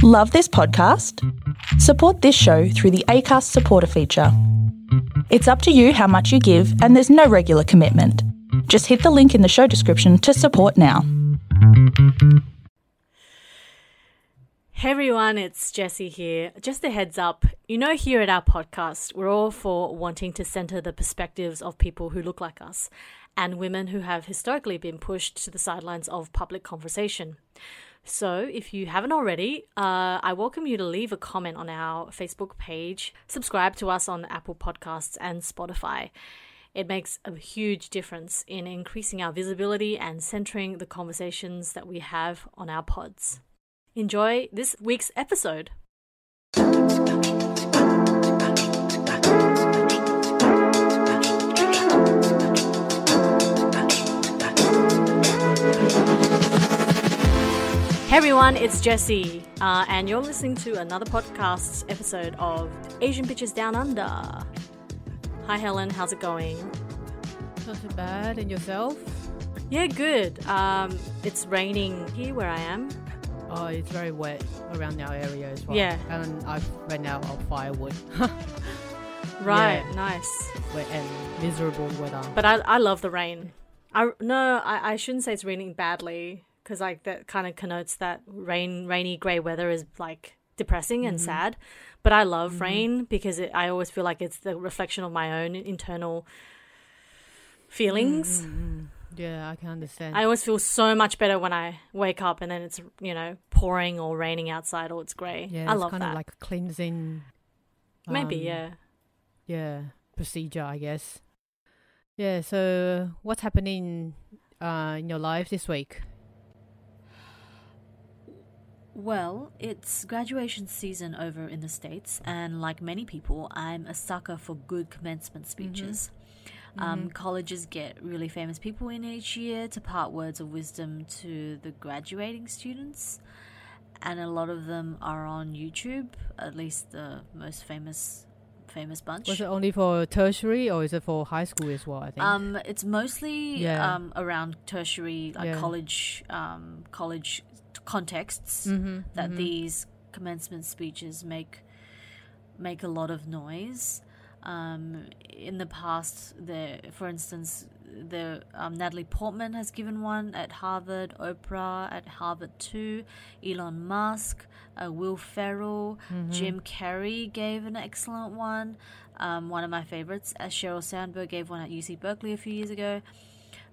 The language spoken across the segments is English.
Love this podcast? Support this show through the ACAST supporter feature. It's up to you how much you give, and there's no regular commitment. Just hit the link in the show description to support now. Hey everyone, it's Jessie here. Just a heads up, you know, here at our podcast, we're all for wanting to center the perspectives of people who look like us and women who have historically been pushed to the sidelines of public conversation. So, if you haven't already, uh, I welcome you to leave a comment on our Facebook page, subscribe to us on Apple Podcasts and Spotify. It makes a huge difference in increasing our visibility and centering the conversations that we have on our pods. Enjoy this week's episode. Hey everyone, it's Jessie, uh, and you're listening to another podcast episode of Asian Bitches Down Under. Hi Helen, how's it going? Not too bad. And yourself? Yeah, good. Um, it's raining here where I am. Oh, it's very wet around our area as well. Yeah. And I've run out of firewood. Right, Yeah. nice. wet and miserable weather. But I, I love the rain. I no, I, I shouldn't say it's raining badly because like that kind of connotes that rain, rainy grey weather is like depressing and sad. But I love rain because it, I always feel like it's the reflection of my own internal feelings. yeah, I can understand. I always feel so much better when I wake up and then it's you know pouring or raining outside or it's grey. yeah, I it's love kind that. of like a cleansing. Maybe um, yeah. Yeah, procedure, I guess. Yeah. So, what's happening uh, in your life this week? Well, it's graduation season over in the States, and like many people, I'm a sucker for good commencement speeches. Um, colleges get really famous people in each year to part words of wisdom to the graduating students, and a lot of them are on YouTube, at least the most famous famous bunch. Was it only for tertiary or is it for high school as well? I think. Um, it's mostly Yeah. um, around tertiary, like Yeah. college, um, college contexts Mhm, that mhm. these commencement speeches make make a lot of noise. Um, in the past, there, for instance, the um, Natalie Portman has given one at Harvard, Oprah at Harvard too, Elon Musk, uh, Will Ferrell, Mm-hmm. Jim Carrey gave an excellent one. Um, one of my favorites, as Sheryl Sandberg gave one at UC Berkeley a few years ago.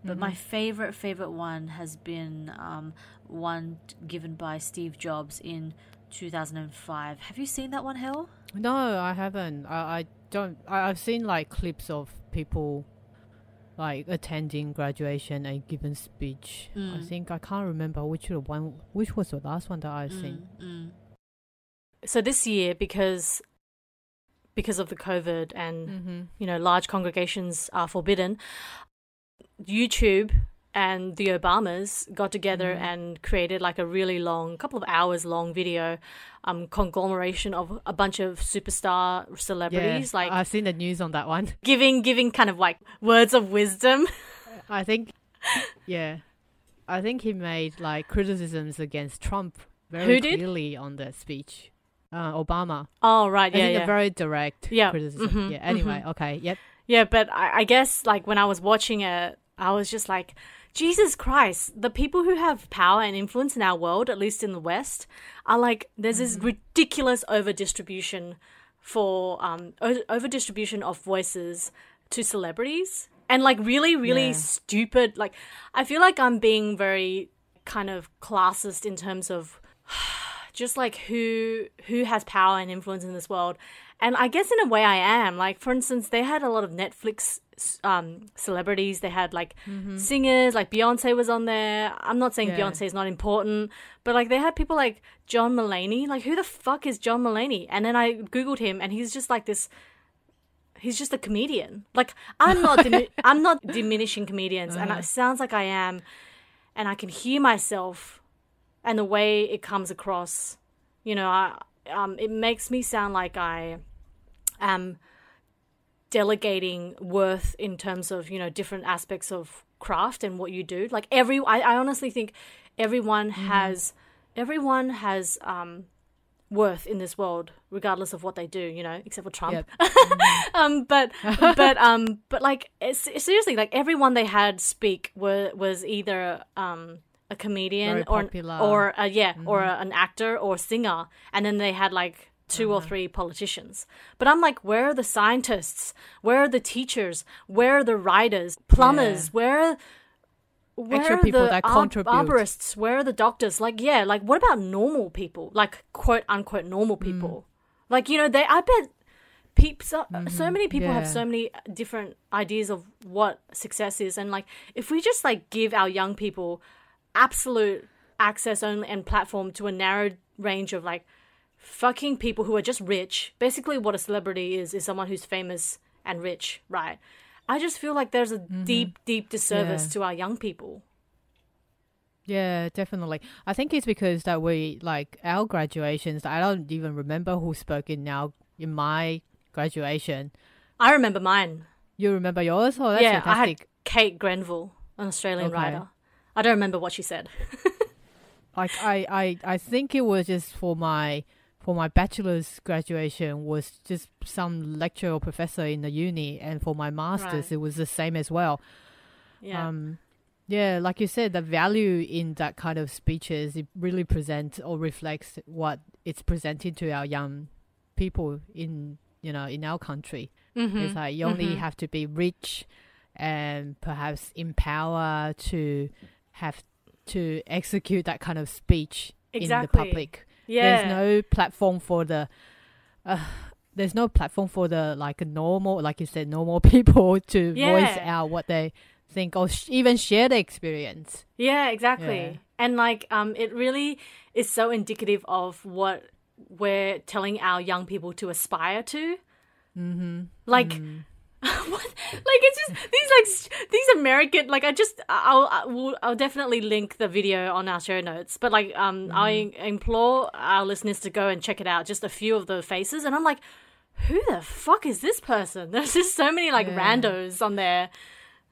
But my favorite, favorite one has been um, one t- given by Steve Jobs in 2005. Have you seen that one, Hell? No, I haven't. I, I don't. I, I've seen like clips of people like attending graduation and giving speech. I Mm. think I can't remember which the one, which was the last one that I've Mm, seen. mm. So this year because because of the COVID and Mm-hmm. you know, large congregations are forbidden. YouTube and the Obamas got together Mhm. and created like a really long, couple of hours long video, um, conglomeration of a bunch of superstar celebrities, yeah, like I've seen the news on that one. giving giving kind of like words of wisdom. I think, yeah, I think he made like criticisms against Trump very clearly on that speech. Uh, Obama. Oh right, yeah, think yeah. a very direct Yeah, criticism. mhm, yeah. Anyway, okay. Yep. Yeah, but I, I guess like when I was watching it, I was just like, Jesus Christ, the people who have power and influence in our world, at least in the West, are like there's this ridiculous over distribution for um over distribution of voices to celebrities. And like really, really Yeah. stupid like I feel like I'm being very kind of classist in terms of just like who who has power and influence in this world and i guess in a way i am. Like for instance they had a lot of netflix um celebrities. They had like singers like beyonce was on there. I'm not saying Yeah. beyonce is not important but like they had people like john mulaney. Like who the fuck is john mulaney? And then i googled him and he's just like this he's just a comedian. Like i'm not dimi- i'm not diminishing comedians and it sounds like i am and i can hear myself and the way it comes across you know I, um, it makes me sound like i am delegating worth in terms of you know different aspects of craft and what you do like every i, I honestly think everyone has everyone has um worth in this world, regardless of what they do. You know, except for Trump. Yep. um, but but um, but like seriously, like everyone they had speak were was either um a comedian or or a, yeah or a, an actor or singer, and then they had like 2 Uh-huh. or three politicians. But I'm like, where are the scientists? Where are the teachers? Where are the writers, plumbers? Where where Actual are people the that arb- contribute. arborists? Where are the doctors? Like, yeah, like what about normal people? Like quote unquote normal Mm. people. Like you know, they I bet peeps so, so many people have Mm-hmm. so many different ideas of what success is and like if we just like give our young people absolute access only and platform to a narrow range of like fucking people who are just rich basically what a celebrity is is someone who's famous and rich right i just feel like there's a deep deep disservice Mm-hmm. Yeah. to our young people Yeah, definitely. I think it's because that we like our graduations. I don't even remember who spoke in now in my graduation. i remember mine You remember yours? Oh, that's yeah i fantastic. had kate grenville an australian Okay. writer i don't remember what she said Like I, I, I think it was just for my for my bachelor's graduation was just some lecturer or professor in the uni, and for my masters Right. it was the same as well. yeah Um, yeah, like you said, the value in that kind of speeches it really presents or reflects what it's presenting to our young people in you know in our country. mm-hmm. It's like you only Mhm. have to be rich and perhaps in power to have to execute that kind of speech in the Exactly. public. Yeah There's no platform for the. Uh, there's no platform for the like normal, like you said, normal people to voice out what they think or sh- even share the experience. Yeah, exactly. Yeah. And like um it really is so indicative of what we're telling our young people to aspire to. Mm-hmm. Like what like it's just these like these American like I just I'll I'll, I'll definitely link the video on our show notes. But like um I implore our listeners to go and check it out just a few of the faces and I'm like who the fuck is this person? There's just so many like Yeah. randos on there.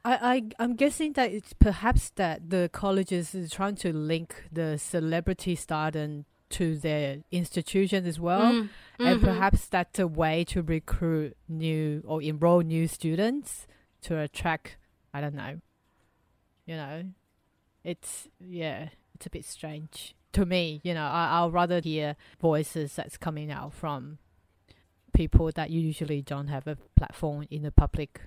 I, I I'm guessing that it's perhaps that the colleges is trying to link the celebrity stardom to their institutions as well, Mm, and mhm. perhaps that's a way to recruit new or enroll new students to attract. I don't know. You know, it's yeah, it's a bit strange to me. You know, I I'll rather hear voices that's coming out from people that usually don't have a platform in the public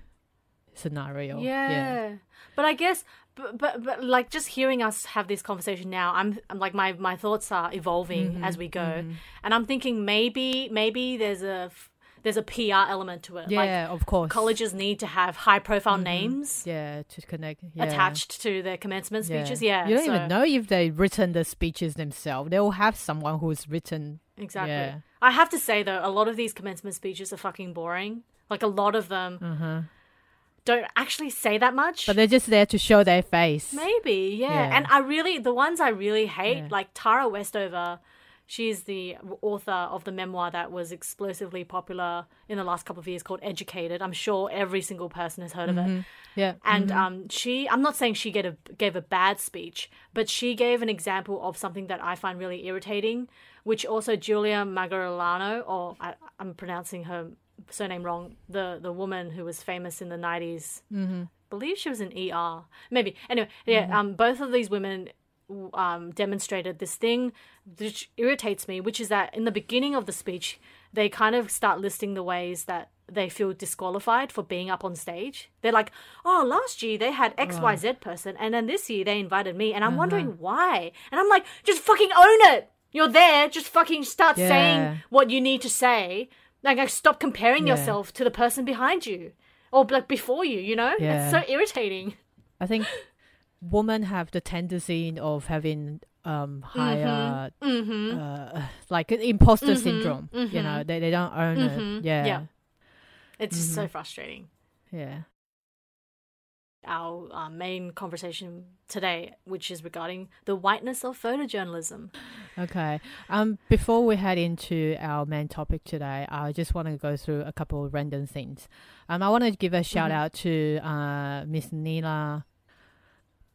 scenario. Yeah. But I guess but, but but like just hearing us have this conversation now, I'm, I'm like my my thoughts are evolving Mhm, as we go. mhm. And I'm thinking maybe maybe there's a there's a PR element to it. Yeah, of course. Colleges need to have high profile Mhm. names Yeah, to connect. Yeah. attached to their commencement Yeah. speeches. Yeah. You don't so- even know if they've written the speeches themselves. They will have someone who's written. Exactly. Yeah. I have to say though, a lot of these commencement speeches are fucking boring. Like a lot of them Uh-huh. Don't actually say that much. But they're just there to show their face. Maybe, yeah. Yeah. And I really, the ones I really hate, Yeah. like Tara Westover, she's the author of the memoir that was explosively popular in the last couple of years called Educated. I'm sure every single person has heard of it. Mhm. Yeah. And mhm. um, she, I'm not saying she gave a, gave a bad speech, but she gave an example of something that I find really irritating, which also Julia Magorolano, or I, I'm pronouncing her surname wrong, the, the woman who was famous in the 90s Mhm. believe she was in ER. Maybe. Anyway, yeah, um, both of these women um, demonstrated this thing which irritates me, which is that in the beginning of the speech, they kind of start listing the ways that they feel disqualified for being up on stage. They're like, oh, last year they had XYZ person, and then this year they invited me, and I'm wondering why. And I'm like, just fucking own it. You're there, just fucking start Yeah. saying what you need to say. Like, like stop comparing Yeah. yourself to the person behind you or like before you, you know? Yeah. It's so irritating. I think women have the tendency of having um higher Mm-hmm. uh like an imposter Mhm, syndrome. You know, they they don't own it. Yeah. yeah. It's Mm-hmm. so frustrating. Yeah. Our uh, main conversation today, which is regarding the whiteness of photojournalism. Okay. Um, before we head into our main topic today, I just want to go through a couple of random things. Um, I want to give a shout Mhm. out to uh, Miss Nina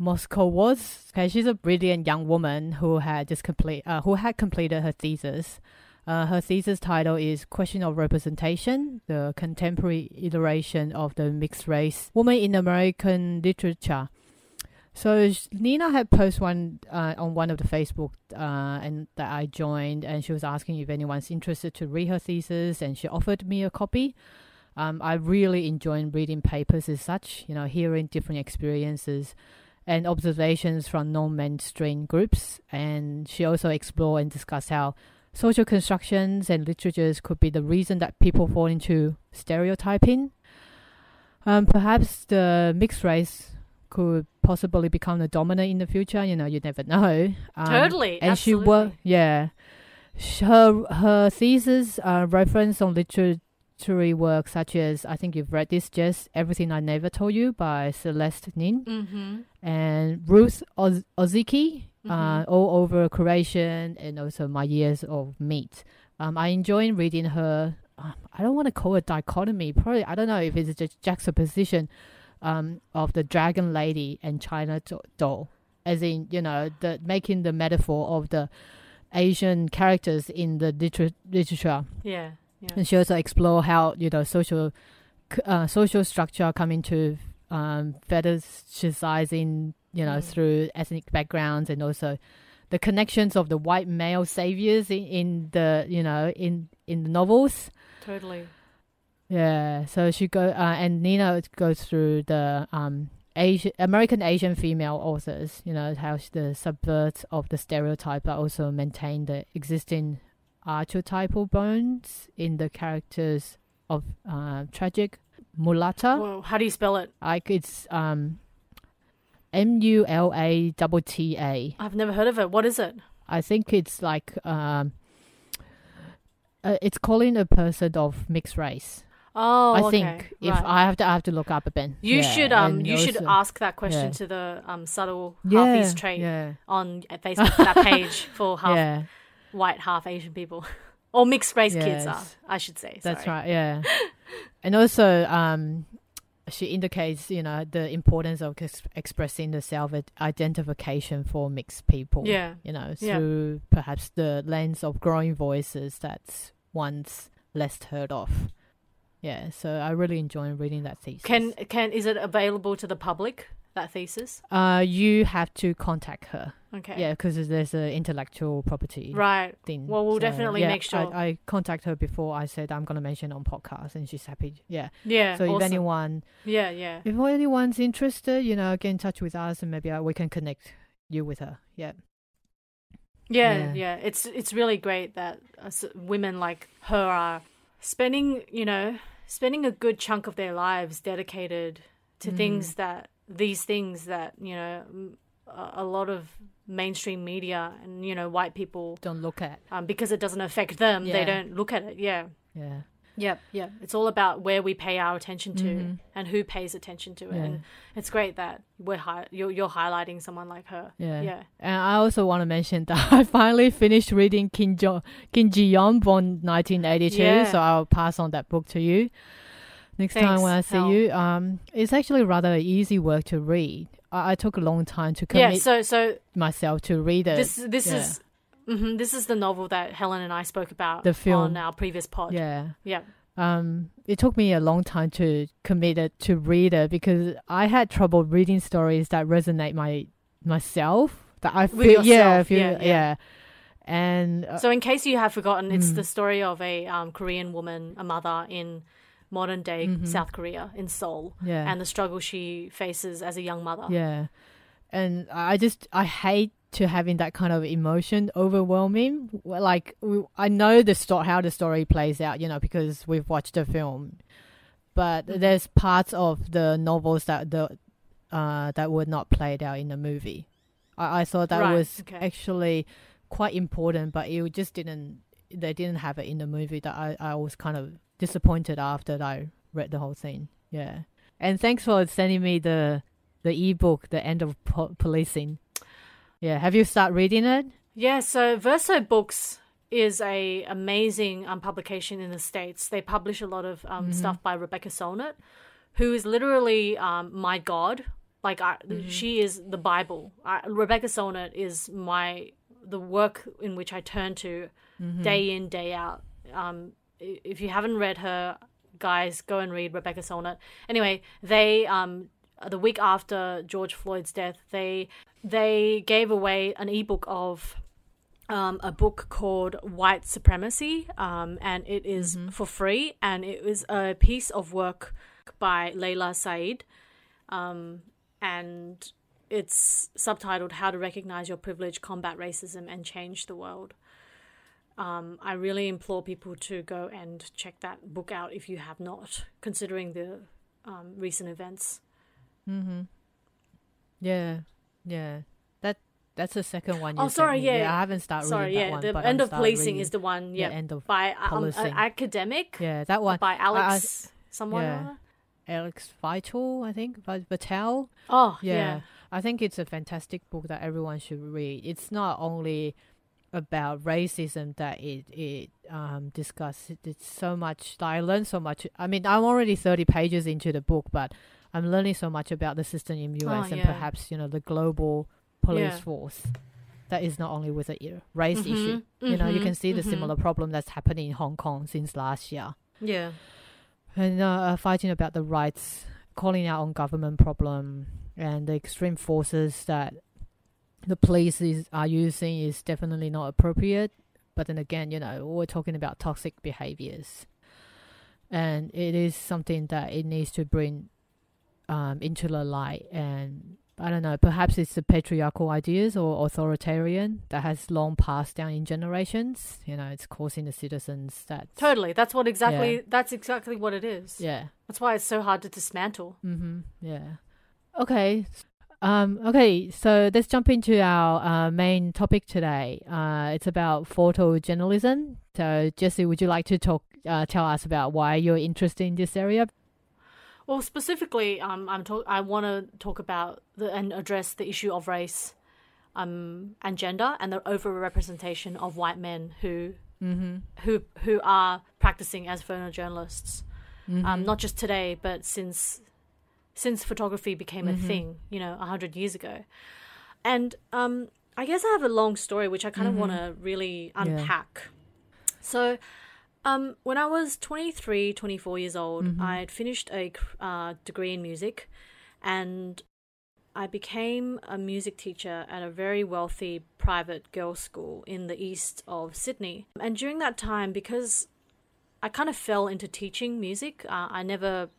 Moskowitz. Okay, she's a brilliant young woman who had just complete, uh, who had completed her thesis Uh, her thesis title is Question of Representation, the Contemporary Iteration of the Mixed Race Woman in American Literature. So Nina had posted one uh, on one of the Facebook uh, and that I joined, and she was asking if anyone's interested to read her thesis, and she offered me a copy. Um, I really enjoy reading papers as such, you know, hearing different experiences and observations from non-mainstream groups, and she also explored and discussed how social constructions and literatures could be the reason that people fall into stereotyping. Um, perhaps the mixed race could possibly become the dominant in the future. You know, you never know. Um, totally, and absolutely. she worked. Yeah, her her thesis uh, reference on literary work such as I think you've read this, just "Everything I Never Told You" by Celeste Ng mm-hmm. and Ruth Oz- Ozeki. Uh, Mhm. all over creation and also my years of meat. Um, I enjoy reading her. Um, I don't want to call it dichotomy. Probably I don't know if it's just juxtaposition um, of the dragon lady and China doll, as in you know the making the metaphor of the Asian characters in the liter- literature. Yeah, yeah. And she also explore how you know social uh, social structure come into um, fetishizing you know Mm. through ethnic backgrounds and also the connections of the white male saviors in, in the you know in in the novels. Totally. Yeah, so she go uh, and Nina goes through the um Asian American Asian female authors. You know how the subvert of the stereotype, but also maintain the existing archetypal bones in the characters of uh, tragic mulatta. Well, how do you spell it? Like it's um M U L A double T A. I've never heard of it. What is it? I think it's like um. Uh, it's calling a person of mixed race. Oh, I okay. think if right. I have to, I have to look up a bit. You Yeah, should um you should ask that question yeah. to the um subtle yeah, half East trait Yeah, on Facebook that page for half white, half Asian people. or mixed race kids are, I should say. that's right. Yeah, and also um, she indicates you know the importance of ex- expressing the self identification for mixed people. Yeah. you know Yeah. through perhaps the lens of growing voices that's once less heard of. Yeah, so I really enjoy reading that thesis. Can can is it available to the public that thesis? uh, you have to contact her. Okay. Yeah, because there's an intellectual property Right. thing. Well, we'll definitely yeah, make sure. I, I contact her before I said I'm gonna mention on podcast, and she's happy. Yeah. Yeah. so if anyone, Yeah, yeah. if anyone's interested, you know, get in touch with us, and maybe uh, we can connect you with her. Yeah. Yeah, Yeah. yeah. It's it's really great that us women like her are spending, you know, spending a good chunk of their lives dedicated to Mm. things that these things that you know a lot of mainstream media and you know white people Don't look at. um, because it doesn't affect them they don't look at it yeah Yeah. Yep, yeah. It's all about where we pay our attention to Mhm. and who pays attention to it. Yeah. And it's great that we're hi- you're, you're highlighting someone like her. Yeah. Yeah. And I also want to mention that I finally finished reading Kim, jo- Kim Ji Young, born 1982. Yeah. So I'll pass on that book to you next time when I see you. Um, it's actually rather easy work to read. I, I took a long time to Yeah. commit So so myself to read it. this this yeah. is hmm this is the novel that Helen and I spoke about The film. on our previous pod. yeah. Yeah. Um, it took me a long time to commit it to read it because I had trouble reading stories that resonate my myself. That I feel, yeah, feel, yeah, yeah, yeah. And uh, So in case you have forgotten, it's Mm. the story of a um, Korean woman, a mother in modern day Mhm. South Korea in Seoul, yeah, and the struggle she faces as a young mother. Yeah. And I just I hate to having that kind of emotion overwhelming. Like I know the story how the story plays out, you know, because we've watched the film. But Mhm. there's parts of the novels that the uh that were not played out in the movie. I, I thought that Right, was okay. actually quite important, but it just didn't they didn't have it in the movie that I, I was kind of disappointed after I read the whole thing. Yeah. And thanks for sending me the the ebook, The End of po- Policing. Yeah, have you started reading it? Yeah, so Verso Books is a amazing um, publication in the states. They publish a lot of um, Mhm. stuff by Rebecca Solnit, who is literally um, my god. Like I, Mm-hmm. she is the Bible. I, Rebecca Solnit is my the work in which I turn to day in day out. Um, if you haven't read her, guys, go and read Rebecca Solnit. Anyway, they um, the week after George Floyd's death, they they gave away an ebook of um, a book called White Supremacy, um, and it is for free, and it was a piece of work by Layla Saad, um, and it's subtitled "How to Recognize Your Privilege, Combat Racism, and Change the World." Um, I really implore people to go and check that book out if you have not, considering the um, recent events. Yeah, yeah. That that's the second one. Oh, sorry, me. yeah. I haven't started Sorry, reading that yeah, one. the end I'm of policing is the one. Yeah, Yeah, End of by um, an academic. Yeah, that one. by I- I- Alex. someone. yeah. Alex Vitale, I think, Vi- Vitale. Oh, Yeah. yeah. I think it's a fantastic book that everyone should read. It's not only about racism that it it um discusses. It's so much. I learned so much. I mean, I'm already thirty pages into the book, but I'm learning so much about the system in US and Oh, yeah. perhaps you know the global police Yeah. force. That is not only with a race Mhm, issue. You know, you mhm, can see the mhm. similar problem that's happening in Hong Kong since last year Yeah. and uh, fighting about the rights, calling out on government problem and the extreme forces that the police is, are using is definitely not appropriate. But then again, you know, we're talking about toxic behaviors, and it is something that it needs to bring um, into the light. And I don't know, perhaps it's the patriarchal ideas or authoritarian that has long passed down in generations. You know, it's causing the citizens that Totally. That's what exactly. That's exactly what it is. yeah. That's why it's so hard to dismantle. Mm-hmm. Yeah. Okay. Um, okay, so let's jump into our uh, main topic today. Uh, it's about photojournalism. So, Jessie, would you like to talk, uh, tell us about why you're interested in this area? Well, specifically, um, I'm talk- I want to talk about the, and address the issue of race, um, and gender, and the overrepresentation of white men who Mm-hmm. who who are practicing as photojournalists. Mm-hmm. Um, not just today, but since since photography became a Mhm. thing, you know, a hundred years ago. And um, I guess I have a long story which I kind of Mhm. want to really Yeah. unpack. So, um, when I was 23, 24 years old, Mhm. I had finished a uh, degree in music, and I became a music teacher at a very wealthy private girls' school in the east of Sydney. And during that time, because I kind of fell into teaching music, uh, I never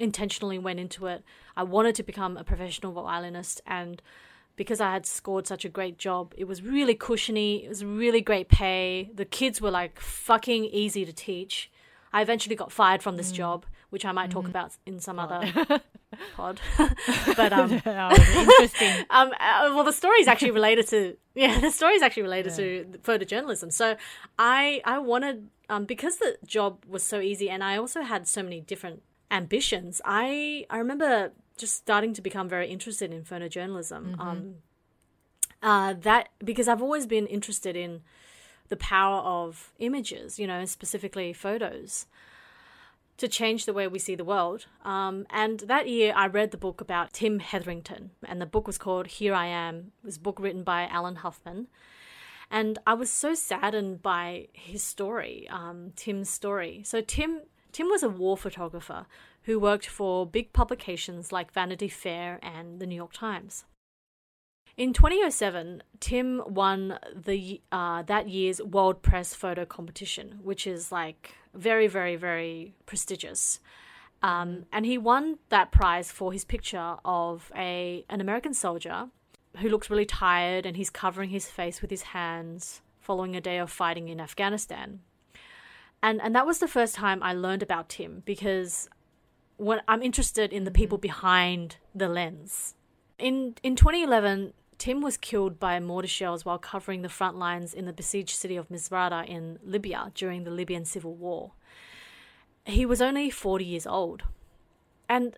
intentionally went into it. I wanted to become a professional violinist, and because I had scored such a great job, it was really cushiony. It was really great pay. The kids were like fucking easy to teach. I eventually got fired from this job, which I might talk about in some other pod. but um, interesting. um, uh, well, the story is actually related to yeah, the story is actually related to photojournalism. So, I I wanted um because the job was so easy, and I also had so many different ambitions. I I remember just starting to become very interested in photojournalism. Um, uh, that because I've always been interested in the power of images, you know, specifically photos to change the way we see the world. Um, and that year, I read the book about Tim Hetherington, and the book was called Here I Am. It was a book written by Alan Huffman. And I was so saddened by his story, um, Tim's story. So Tim Tim was a war photographer who worked for big publications like Vanity Fair and the New York Times. In 2007, Tim won the uh, that year's World Press Photo Competition, which is like very, very, very prestigious. Um, and he won that prize for his picture of a an American soldier who looks really tired and he's covering his face with his hands following a day of fighting in Afghanistan. And and that was the first time I learned about Tim because when I'm interested in the people mm-hmm. behind the lens. In in 2011, Tim was killed by mortar shells while covering the front lines in the besieged city of Misrata in Libya during the Libyan civil war. He was only 40 years old. And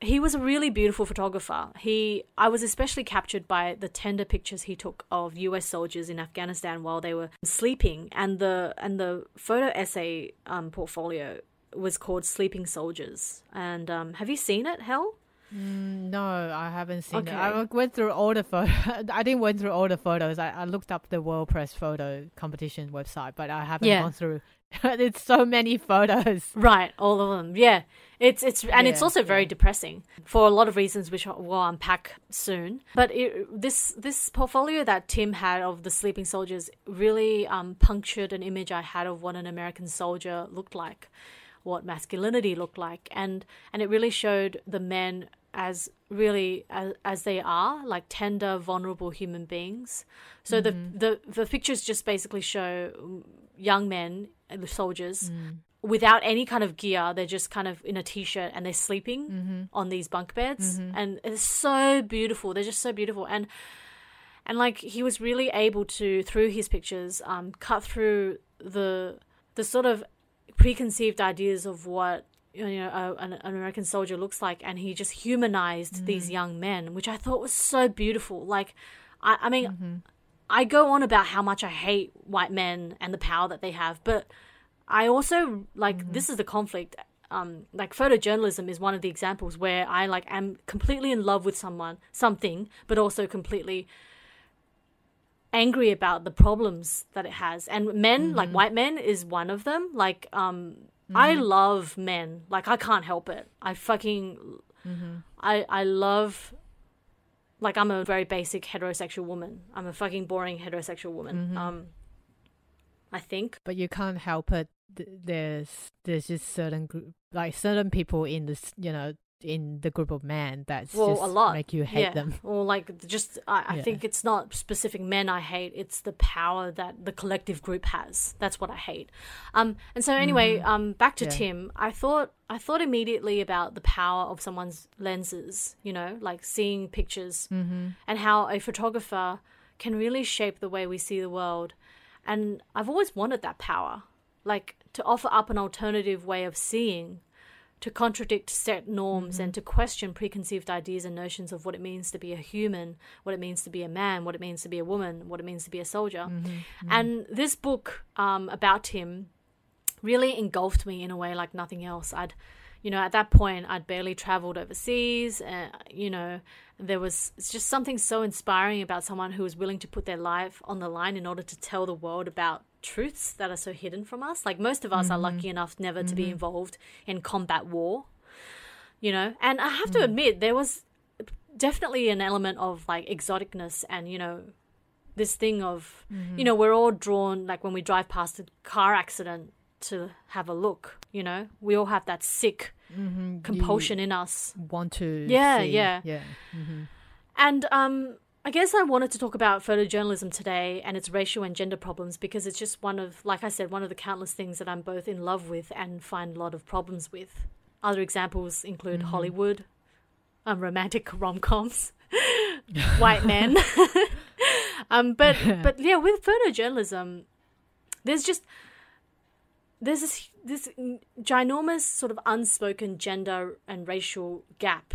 he was a really beautiful photographer. He I was especially captured by the tender pictures he took of US soldiers in Afghanistan while they were sleeping and the and the photo essay um, portfolio was called Sleeping Soldiers. And um, have you seen it, Hell? Mm, no, I haven't seen Okay. it. I went through all the photos. I didn't went through all the photos. I, I looked up the World Press Photo Competition website, but I haven't Yeah. gone through. it's so many photos. Right, all of them. Yeah. It's it's and it's also very yeah. depressing for a lot of reasons which we'll unpack soon. But it, this this portfolio that Tim had of the sleeping soldiers really um, punctured an image I had of what an American soldier looked like, what masculinity looked like, and and it really showed the men as really as, as they are, like tender, vulnerable human beings. So the the the pictures just basically show mm, young men, uh, the soldiers, without any kind of gear. They're just kind of in a t-shirt and they're sleeping on these bunk beds, and it's so beautiful. They're just so beautiful, and and like he was really able to through his pictures um, cut through the the sort of preconceived ideas of what you know a, an, an American soldier looks like, and he just humanized these young men, which I thought was so beautiful. Like, I, I mean, I go on about how much I hate white men and the power that they have, but I also like this is the conflict. Um, like photojournalism is one of the examples where I like am completely in love with someone, something, but also completely angry about the problems that it has. And men, like white men, is one of them. Like, um, I mm-hmm. love men. Like, I can't help it. I fucking, mm-hmm. I I love. Like, I'm a very basic heterosexual woman. I'm a fucking boring heterosexual woman. Mm-hmm. Um, I think. But you can't help it. There's there's just certain group, like certain people in this, you know, in the group of men that's well just a lot make you hate yeah. them. or like just I, I Yeah. think it's not specific men i hate it's the power that the collective group has that's what i hate um and so anyway um back to Yeah. tim i thought i thought immediately about the power of someone's lenses you know like seeing pictures and how a photographer can really shape the way we see the world and i've always wanted that power like to offer up an alternative way of seeing to contradict set norms and to question preconceived ideas and notions of what it means to be a human, what it means to be a man, what it means to be a woman, what it means to be a soldier. And this book um, about him really engulfed me in a way like nothing else. I'd, you know, at that point, I'd barely traveled overseas. Uh, you know, there was it's just something so inspiring about someone who was willing to put their life on the line in order to tell the world about truths that are so hidden from us. Like most of us are lucky enough never to be involved in combat war, you know. And I have to admit, there was definitely an element of like exoticness and, you know, this thing of, you know, we're all drawn, like when we drive past a car accident to have a look, you know, we all have that sick Mm-hmm. compulsion in us. Want to? Yeah, see- yeah. yeah. hmm And um, I guess I wanted to talk about photojournalism today and its racial and gender problems because it's just one of, like I said, one of the countless things that I'm both in love with and find a lot of problems with. Other examples include Hollywood, um, romantic rom coms, white men. um, but but yeah, with photojournalism, there's just there's this this ginormous sort of unspoken gender and racial gap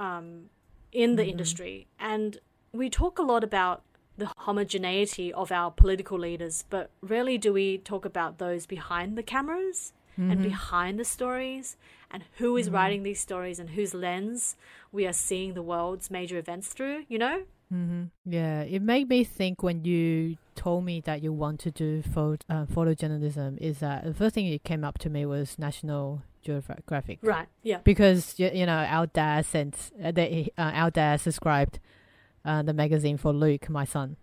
um, in the industry, and we talk a lot about the homogeneity of our political leaders, but rarely do we talk about those behind the cameras and behind the stories and who is writing these stories and whose lens we are seeing the world's major events through, you know? Mm-hmm. Yeah, it made me think when you told me that you want to do photo, uh, photojournalism. Is that the first thing that came up to me was National Geographic, Right, yeah. Because you, you know our dad sent uh, they, uh, our dad subscribed uh, the magazine for Luke, my son.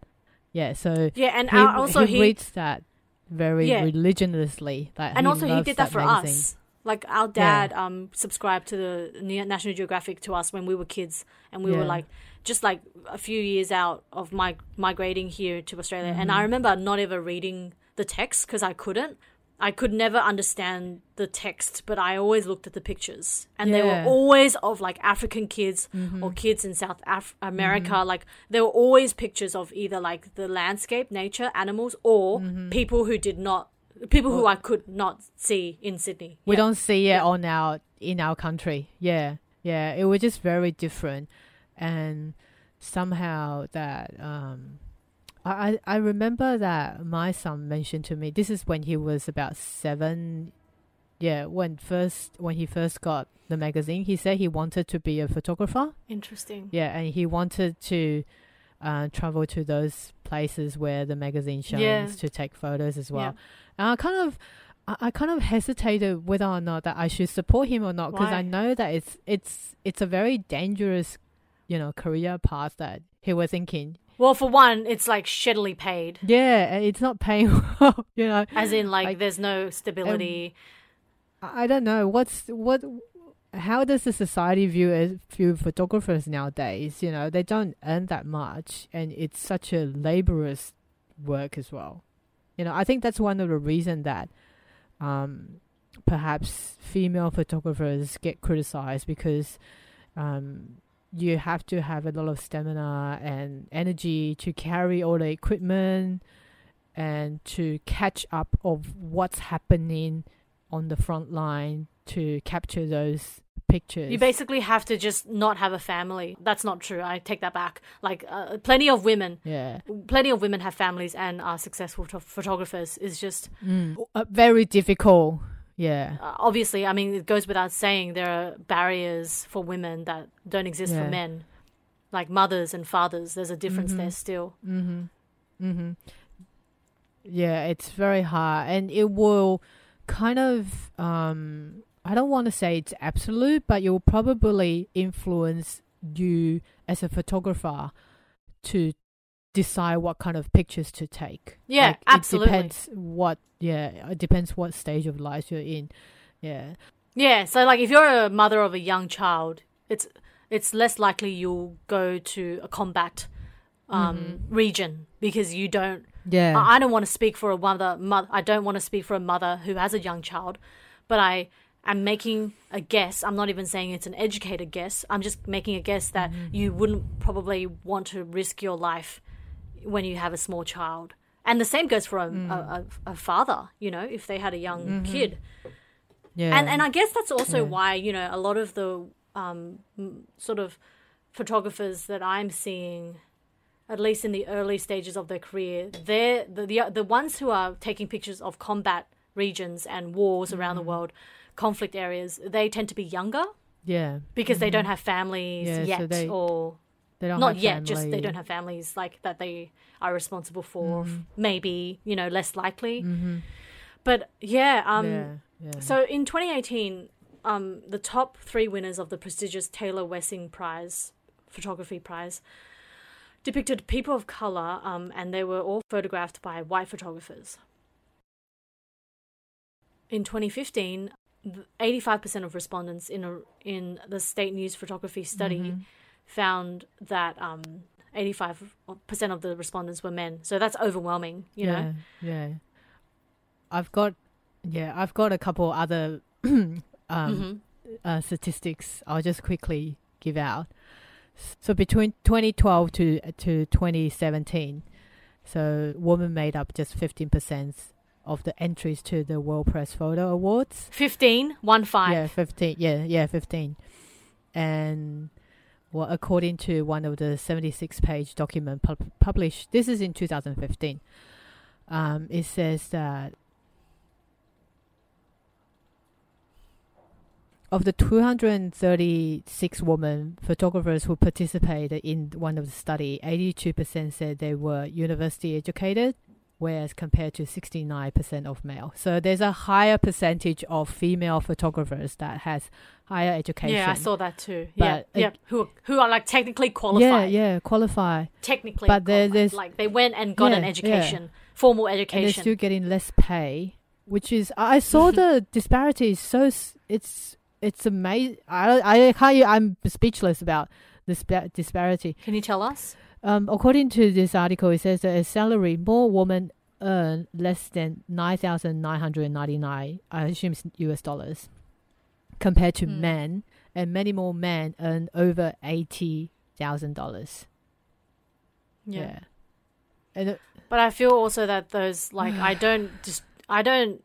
Yeah, so Yeah, and he, also he, he, reads that very Yeah. religiously. Like, and he also he did that, for magazine. us. Like our dad um subscribed to the National Geographic to us when we were kids, and we were like just like a few years out of my migrating here to Australia. And Mm-hmm. I remember not ever reading the text because I couldn't. I could never understand the text, but I always looked at the pictures, and they were Mm-hmm. always of like African kids or kids in South Af- America. Like there were always pictures of either like the landscape, nature, animals, or Mm-hmm. people who did not, people who I could not see in Sydney. We Yeah. don't see it Yeah. on our in our country. Yeah, yeah. It was just very different, and somehow that um, I I remember that my son mentioned to me. This is when he was about seven yeah, when first when he first got the magazine, he said he wanted to be a photographer. Interesting. Yeah, and he wanted to uh, travel to those places where the magazine shows Yeah. to take photos as well. Yeah. And I kind of, I, I kind of hesitated whether or not that I should support him or not because I know that it's it's it's a very dangerous, you know, career path that he was thinking. Well, for one, it's like shittily paid. Yeah, and it's not paying well, you know. As in, like, Like, there's no stability. I I don't know what's what. How does the society view as view photographers nowadays? You know, they don't earn that much, and it's such a laborious work as well. You know, I think that's one of the reason that, um, perhaps female photographers get criticized because, um, you have to have a lot of stamina and energy to carry all the equipment and to catch up of what's happening on the front line to capture those pictures. You basically have to just not have a family. That's not true. I take that back. Like, uh, plenty of women, yeah, plenty of women have families and are successful pho- photographers. Is just mm. uh, very difficult. Yeah, uh, obviously. I mean, it goes without saying there are barriers for women that don't exist Yeah. for men, like mothers and fathers. There's a difference Mhm. there still. Mm-hmm. Mm-hmm. Yeah, it's very hard, and it will kind of um. I don't want to say it's absolute, but it will probably influence you as a photographer to decide what kind of pictures to take. Yeah, Like, absolutely. It depends what. Yeah, it depends what stage of life you're in. Yeah. Yeah, so like if you're a mother of a young child, it's it's less likely you'll go to a combat um, region because you don't. Yeah. I I don't want to speak for a mother. Mother, I don't want to speak for a mother who has a young child, but I am making a guess. I'm not even saying it's an educated guess. I'm just making a guess that you wouldn't probably want to risk your life when you have a small child. And the same goes for a, a, a, a father. You know, if they had a young kid yeah. and and I guess that's also Yeah. why you know a lot of the um, sort of photographers that I'm seeing, at least in the early stages of their career, they're the the, the ones who are taking pictures of combat regions and wars around the Mm-hmm. world, conflict areas. They tend to be younger yeah. because they don't have families Mm-hmm. Yeah, so yet, they or They don't not yet. Just they don't have families like that they are responsible for. Mm-hmm. Maybe you know less likely. Mhm. But yeah, um, yeah. Yeah. so in 2018, um, the top three winners of the prestigious Taylor Wessing Prize, photography prize, depicted people of color, um, and they were all photographed by white photographers. In 2015, 85% of respondents in a, in the state news photography study Mm-hmm. Found that um, 85% of the respondents were men. So that's overwhelming, you know. yeah, yeah. I've got, yeah, I've got a couple other um, Mhm. uh, statistics. I'll just quickly give out. So between 2012 to to 2017, so women made up just 15 percent of the entries to the World Press Photo Awards. 15, one five. Yeah, 15. Yeah, yeah, 15. And well, according to one of the 76 page document pub- published, this is in 2015. Um, it says that of the 236 women photographers who participated in one of the study, 82% said they were university educated, whereas compared to 69% of male. So there's a higher percentage of female photographers that has higher education. Yeah, I saw that too. Yeah, But yeah. it- Who who are like technically qualified. yeah, yeah, qualify. Technically, But qualified. there's- like they went and got an Yeah, education, formal and they're still getting less pay, which is I saw the disparity is so it's it's amazing. I I can't. I'm speechless about this disparity. Can you tell us? Um, according to this article, it says that a salary more women earn less than nine thousand nine hundred ninety nine. I assume it's U.S. dollars compared to Mm. men, and many more men earn over eighty thousand dollars. Yeah. And it- But I feel also that those like I don't just I don't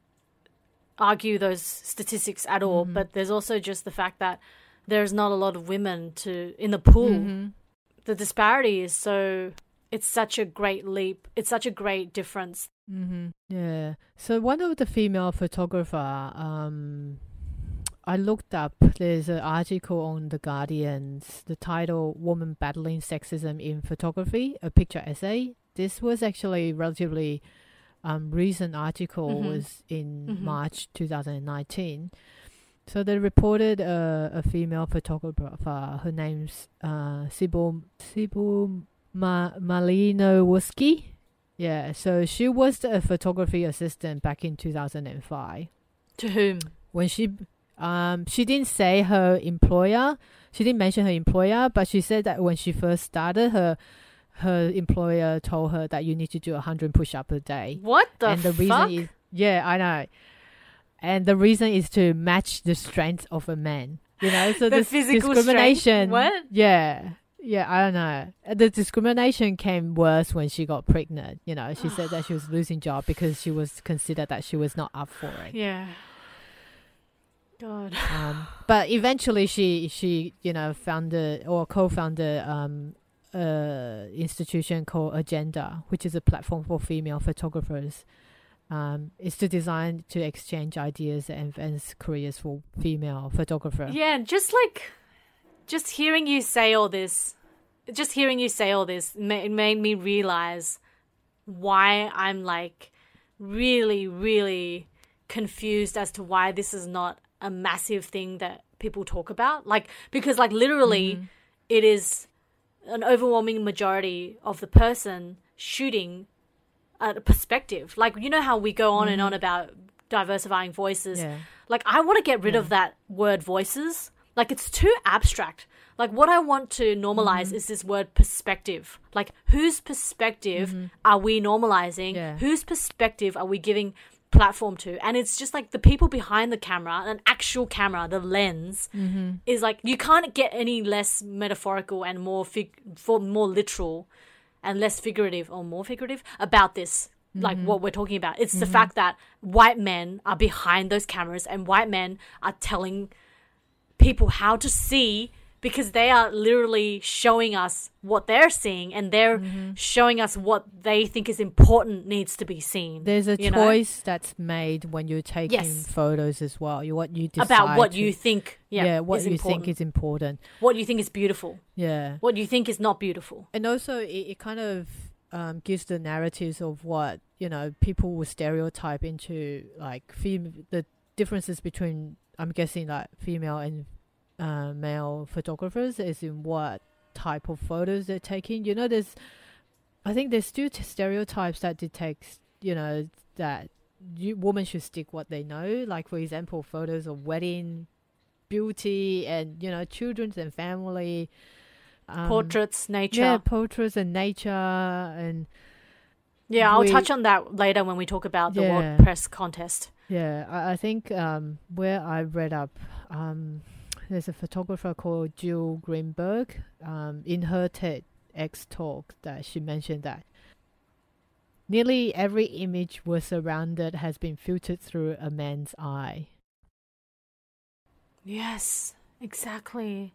argue those statistics at all. Mhm. But there's also just the fact that there's not a lot of women to in the pool. Mhm. The disparity is so. It's such a great leap. It's such a great difference. Mm-hmm. Yeah. So one of the female photographer, um, I looked up. There's an article on the Guardian's. The title "Woman Battling Sexism in Photography: A Picture Essay." This was actually relatively um, recent article. Mhm. Was in Mhm. March 2019. So they reported uh, a female photographer. Her name's uh, Sybil Sybil Ma- Malinowski. Yeah, so she was a photography assistant back in 2005. To whom? When she um she didn't say her employer, she didn't mention her employer, but she said that when she first started her her employer told her that you need to do 100 push-up a day. What the and the fuck? reason is yeah, I know. And the reason is to match the strength of a man. You know, so The this physical discrimination. strength? What? Yeah. Yeah, I don't know. The discrimination came worse when she got pregnant. You know, she said that she was losing job because she was considered that she was not up for it. yeah. God. Um, but eventually, she she you know founded or co-founded um uh institution called Agenda, which is a platform for female photographers. Um, it's to design to exchange ideas and advance careers for female photographers. Yeah, just like, just hearing you say all this, just hearing you say all this ma- it made me realize why I'm like really, really confused as to why this is not a massive thing that people talk about. Like, because like literally, Mm-hmm. it is an overwhelming majority of the person shooting a perspective. Like, you know how we go on and on about diversifying voices Yeah. like I want to get rid of that word voices. Like it's too abstract. Like what I want to normalize Mm-hmm. is this word perspective. Like whose perspective are we normalizing? Mm-hmm. Yeah. Whose perspective are we giving platform to? And it's just like the people behind the camera, an actual camera, the lens Mm-hmm. is like you can't get any less metaphorical and more fig- for more literal and less figurative or more figurative about this like Mm-hmm. what we're talking about it's the fact that white men are behind those cameras and white men are telling people how to see because they are literally showing us what they're seeing and they're Mm-hmm. showing us what they think is important needs to be seen There's a you know? choice that's made when you're taking Yes. photos as well. You what you decide about what to- you think yeah, yeah, what is you important. think is important. what you think is beautiful Yeah. what you think is not beautiful and also it, it kind of um, gives the narratives of what you know people will stereotype into like fem- the differences between I'm guessing like female and uh, male photographers is in what type of photos they're taking. You know, there's I think there's still stereotypes that detects you know that you, women should stick what they know. Like for example, photos of wedding, beauty, and you know children's and family. Um, portraits nature yeah, portraits and nature and Yeah, I'll we- touch on that later when we talk about the Yeah. World Press Contest. yeah, I, I think um, where I read up, um, there's a photographer called Jill Greenberg. Um, in her TEDx talk, that she mentioned that nearly every image we're surrounded has been filtered through a man's eye. Yes, exactly.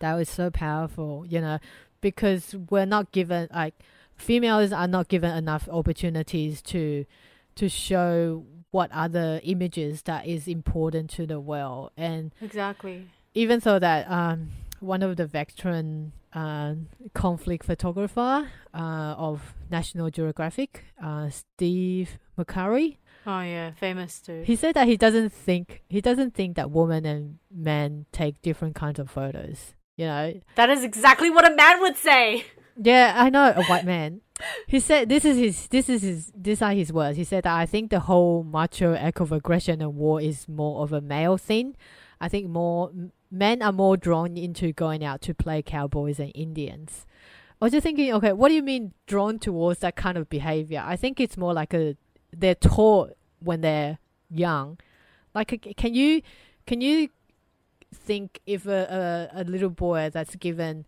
That was so powerful, you know, because we're not given like females are not given enough opportunities to to show what other images that is important to the world and Exactly. even so that um one of the veteran uh, conflict photographer uh, of National Geographic, uh, Steve McCurry, Oh yeah, famous too. he said that he doesn't think he doesn't think that women and men take different kinds of photos. You know, that is exactly what a man would say. Yeah, I know a white man. He said this is his this is his these are his words. He said that I think the whole macho act of aggression and war is more of a male thing. I think more men are more drawn into going out to play cowboys and Indians. I was just thinking, okay, what do you mean drawn towards that kind of behavior? I think it's more like a they're taught when they're young. Like, can you can you think if a, a, a little boy that's given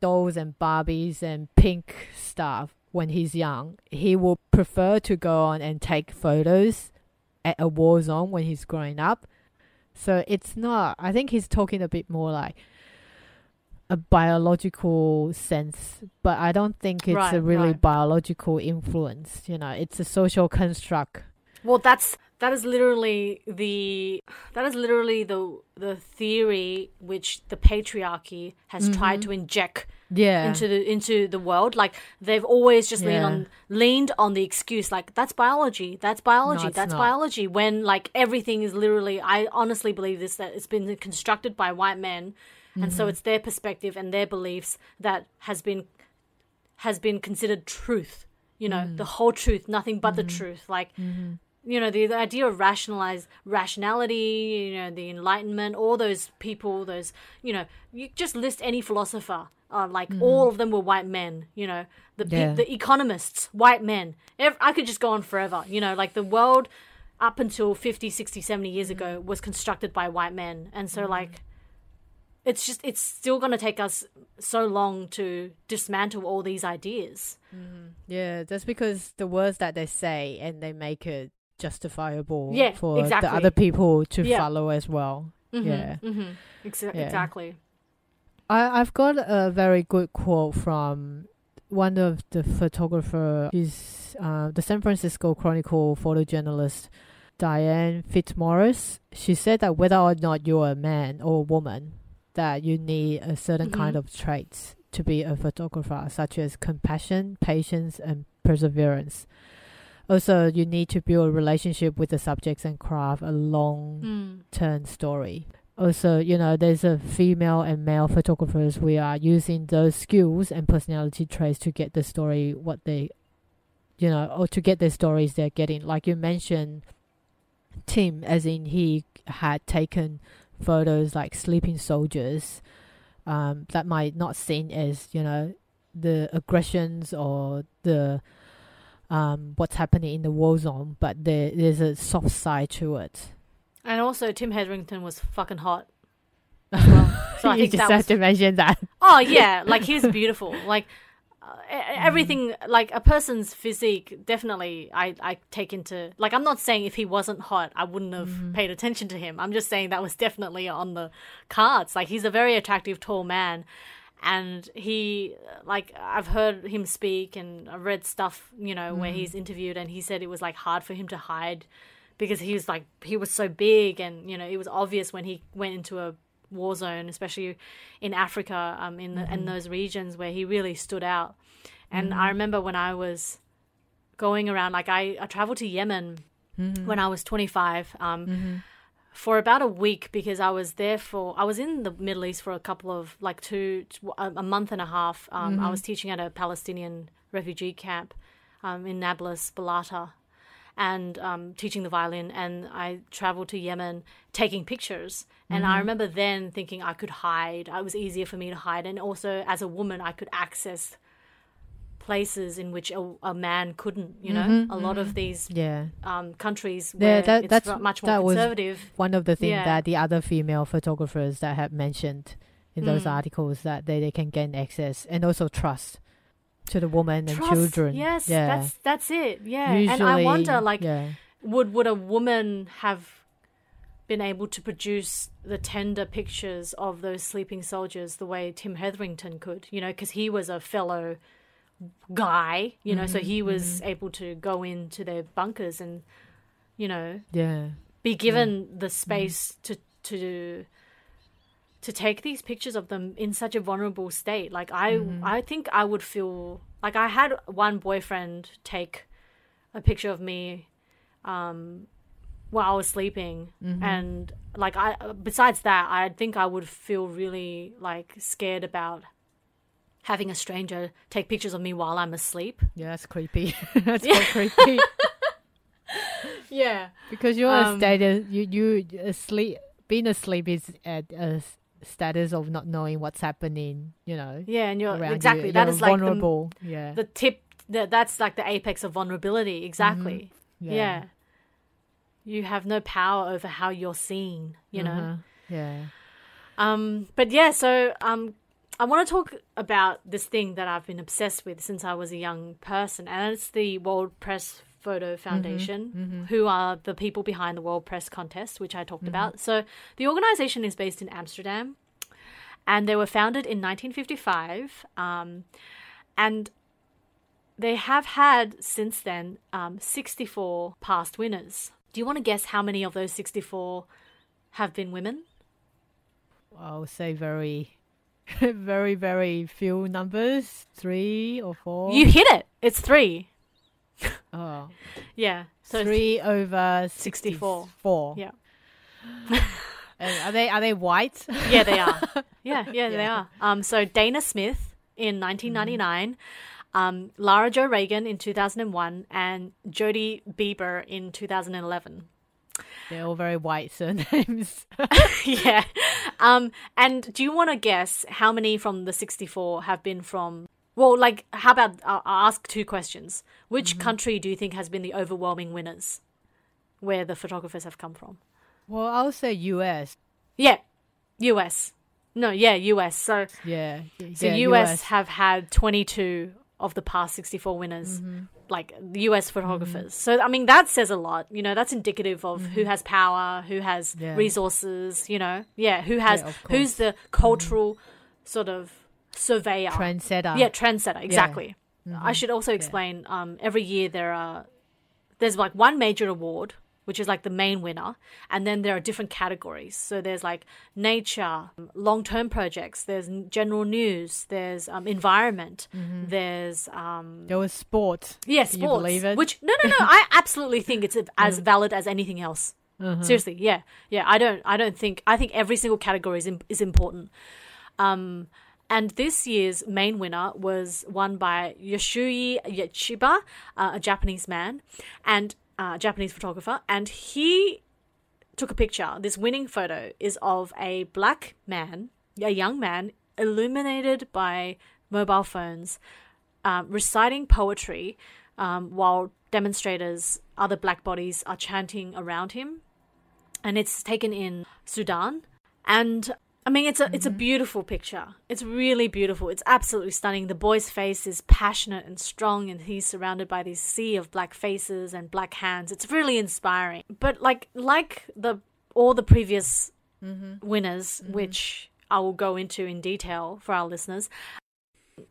dolls and Barbies and pink stuff when he's young, he will prefer to go on and take photos at a war zone when he's growing up. So it's not. I think he's talking a bit more like a biological sense, but I don't think it's Right, a really right. biological influence. You know, it's a social construct. Well, that's that is literally the that is literally the the theory which the patriarchy has tried mm-hmm. to inject Yeah. into the into the world. Like they've always just leaned on leaned on the excuse like that's biology, that's biology, it's that's not. biology. When like everything is literally, I honestly believe this that it's been constructed by white men, and Mm-hmm. so it's their perspective and their beliefs that has been has been considered truth. You know, Mm. the whole truth, nothing but Mm-hmm. the truth. Like you know the, the idea of rationalize rationality you know the enlightenment all those people those you know you just list any philosopher uh, like mm-hmm. all of them were white men you know the pe- Yeah. the economists white men. I could just go on forever you know like the world up until 50 60 70 years ago mm-hmm. was constructed by white men. And so mm-hmm. like it's just it's still going to take us so long to dismantle all these ideas. Yeah, that's because the words that they say and they make it justifiable Yeah, for exactly. the other people to Yeah. follow as well. Mhm, Yeah. mhm. Exa- Yeah. exactly I, I've got a very good quote from one of the photographer. She's uh, the San Francisco Chronicle photojournalist Deanne Fitzmaurice. She said that whether or not you're a man or a woman, that you need a certain kind Mhm. of traits to be a photographer, such as compassion, patience, and perseverance. Also, you need to build a relationship with the subjects and craft a long mm. story. Also, you know, there's a female and male photographers. We are using those skills and personality traits to get the story what they, you know, or to get the stories they're getting. Like you mentioned, Tim, as in he had taken photos like sleeping soldiers, um, that might not seen as you know the aggressions or the um what's happening in the war zone, but there there's a soft side to it. And also, Tim Hetherington was fucking hot. Well. So I you just have was. to mention that. Oh yeah, like he was beautiful. Like uh, Mm-hmm. everything, like a person's physique, definitely. I I take into like. I'm not saying if he wasn't hot, I wouldn't have Mm-hmm. paid attention to him. I'm just saying that was definitely on the cards. Like he's a very attractive, tall man. And he, like, I've heard him speak and I've read stuff, you know, where Mm-hmm. he's interviewed, and he said it was like hard for him to hide because he was like he was so big and you know it was obvious when he went into a war zone especially in africa um in the, in those regions where he really stood out. And i remember when i was going around like i, I traveled to yemen when i was 25 um for about a week because I was there for I was in the Middle East for a couple of like two a month and a half. Um, I was teaching at a Palestinian refugee camp um, in Nablus, Balata, and um, teaching the violin. And I traveled to Yemen taking pictures. And I remember then thinking I could hide. It was easier for me to hide, and also as a woman, I could access places in which a, a man couldn't. You know, a lot of these Yeah. um, countries Yeah, where that- it's that's- much more that was- conservative. One of the things Yeah. that the other female photographers that have mentioned in those Mm. articles that they, they can gain access and also trust to the woman and children. Yes, yeah. that's that's it. Yeah, and I wonder, like, yeah. would would a woman have been able to produce the tender pictures of those sleeping soldiers the way Tim Hetherington could? You know, because he was a fellow guy. You know, so Mm-hmm, he was able to go into their bunkers and, you know, yeah. be given the Mm-hmm. space to to to take these pictures of them in such a vulnerable state like i Mm-hmm. i think i would feel like i had one boyfriend take a picture of me um while i was sleeping Mm-hmm. and like i besides that i think i would feel really like scared about having a stranger take pictures of me while i'm asleep Yeah, that's creepy. that's so creepy. yeah because you're Um, a status you you asleep being asleep is at a status of not knowing what's happening, you know. yeah and you're exactly you. that You're is like the, vulnerable. yeah. the tip that that's like the apex of vulnerability exactly Mm-hmm. yeah. you have no power over how you're seen you know Uh-huh. Yeah. um but yeah so um i want to talk about this thing that i've been obsessed with since i was a young person and it's the world press photo foundation who are the people behind the world press contest which i talked about so the organization is based in amsterdam and they were founded in 1955. Um, and they have had since then um, 64 past winners. Do you want to guess how many of those 64 have been women? I'll say very, very, very few numbers. Three or four. You hit it. It's three. oh, Yeah. So three over 64. Four. Yeah. Are they are they white? Yeah, they are. Yeah, yeah, they are. Um, so Dayna Smith in 1999, um, Lara Jo Regan in 2001, and Jodi Bieber in 2011. They're all very white surnames. yeah. Um, and do you want to guess how many from the 64 have been from? Well, like, how about I'll ask two questions. Which country do you think has been the overwhelming winners where the photographers have come from? well, I'll say U.S. Yeah, US. No, yeah, US. So, Yeah. so yeah, US, have had 22 of the past 64 winners, Mm-hmm. like the US photographers. So, I mean, that says a lot. You know, that's indicative of who has power, who has Mm-hmm. Yeah. resources, you know, yeah, who has, Yeah, who's. Mm-hmm. the cultural sort of surveyor. Trendsetter. Yeah, trendsetter, exactly. Mm-hmm. I should also explain um, every year there are, there's like one major award, which is like the main winner, and then there are different categories. So there's like nature, long term projects, there's general news, there's um, environment, there's um, There was sport. yeah, Can you sports. believe it? Which no, no, no. I absolutely think it's as valid as anything else. Uh-huh. Seriously, yeah, yeah. I don't, I don't think. I think every single category is im- is important. Um, and this year's main winner was won by Yasuyoshi Chiba, uh, a Japanese man and uh, Japanese photographer, and he took a picture. This winning photo is of a black man, a young man, illuminated by mobile phones, um, reciting poetry um, while demonstrators, other black bodies, are chanting around him. And it's taken in Sudan. And I mean, it's a it's a mm-hmm. beautiful picture. It's really beautiful. It's absolutely stunning. The boy's face is passionate and strong, and he's surrounded by this sea of black faces and black hands. It's really inspiring. But like like the all the previous mm-hmm. winners, mm-hmm. which I will go into in detail for our listeners,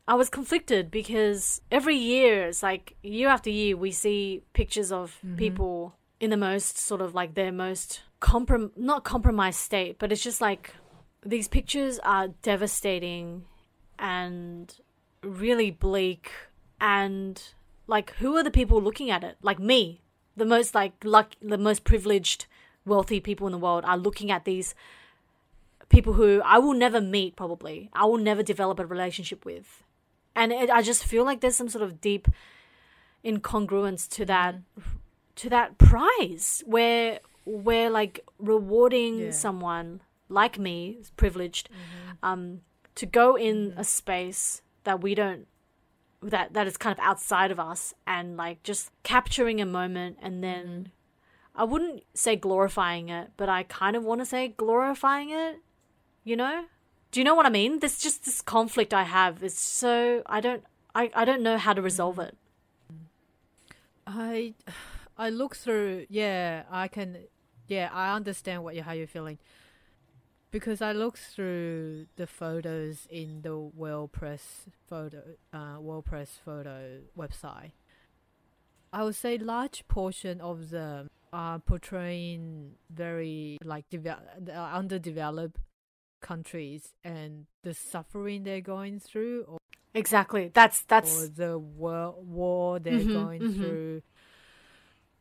I was conflicted because every year, it's like year after year, we see pictures of people in the most sort of like their most comprom not compromised state, but it's just like these pictures are devastating and really bleak and like who are the people looking at it? Like me. The most like luck the most privileged wealthy people in the world are looking at these people who I will never meet probably. I will never develop a relationship with. And it, I just feel like there's some sort of deep incongruence to that to that prize where we're like rewarding Yeah. someone like me privileged mm-hmm. um to go in a space that we don't that that is kind of outside of us and like just capturing a moment and then mm-hmm. I wouldn't say glorifying it, but I kind of want to say glorifying it, you know? Do you know what I mean? There's just this conflict I have. It's so I don't I, I don't know how to resolve mm-hmm. it. I I look through. Yeah, I can. Yeah, I understand what you how you're feeling. Because I looked through the photos in the World Press photo, uh, World Press photo website. I would say large portion of them are portraying very like deve- uh, underdeveloped countries and the suffering they're going through, or Exactly. That's or that's the war, war they're Mhm, going mhm. through,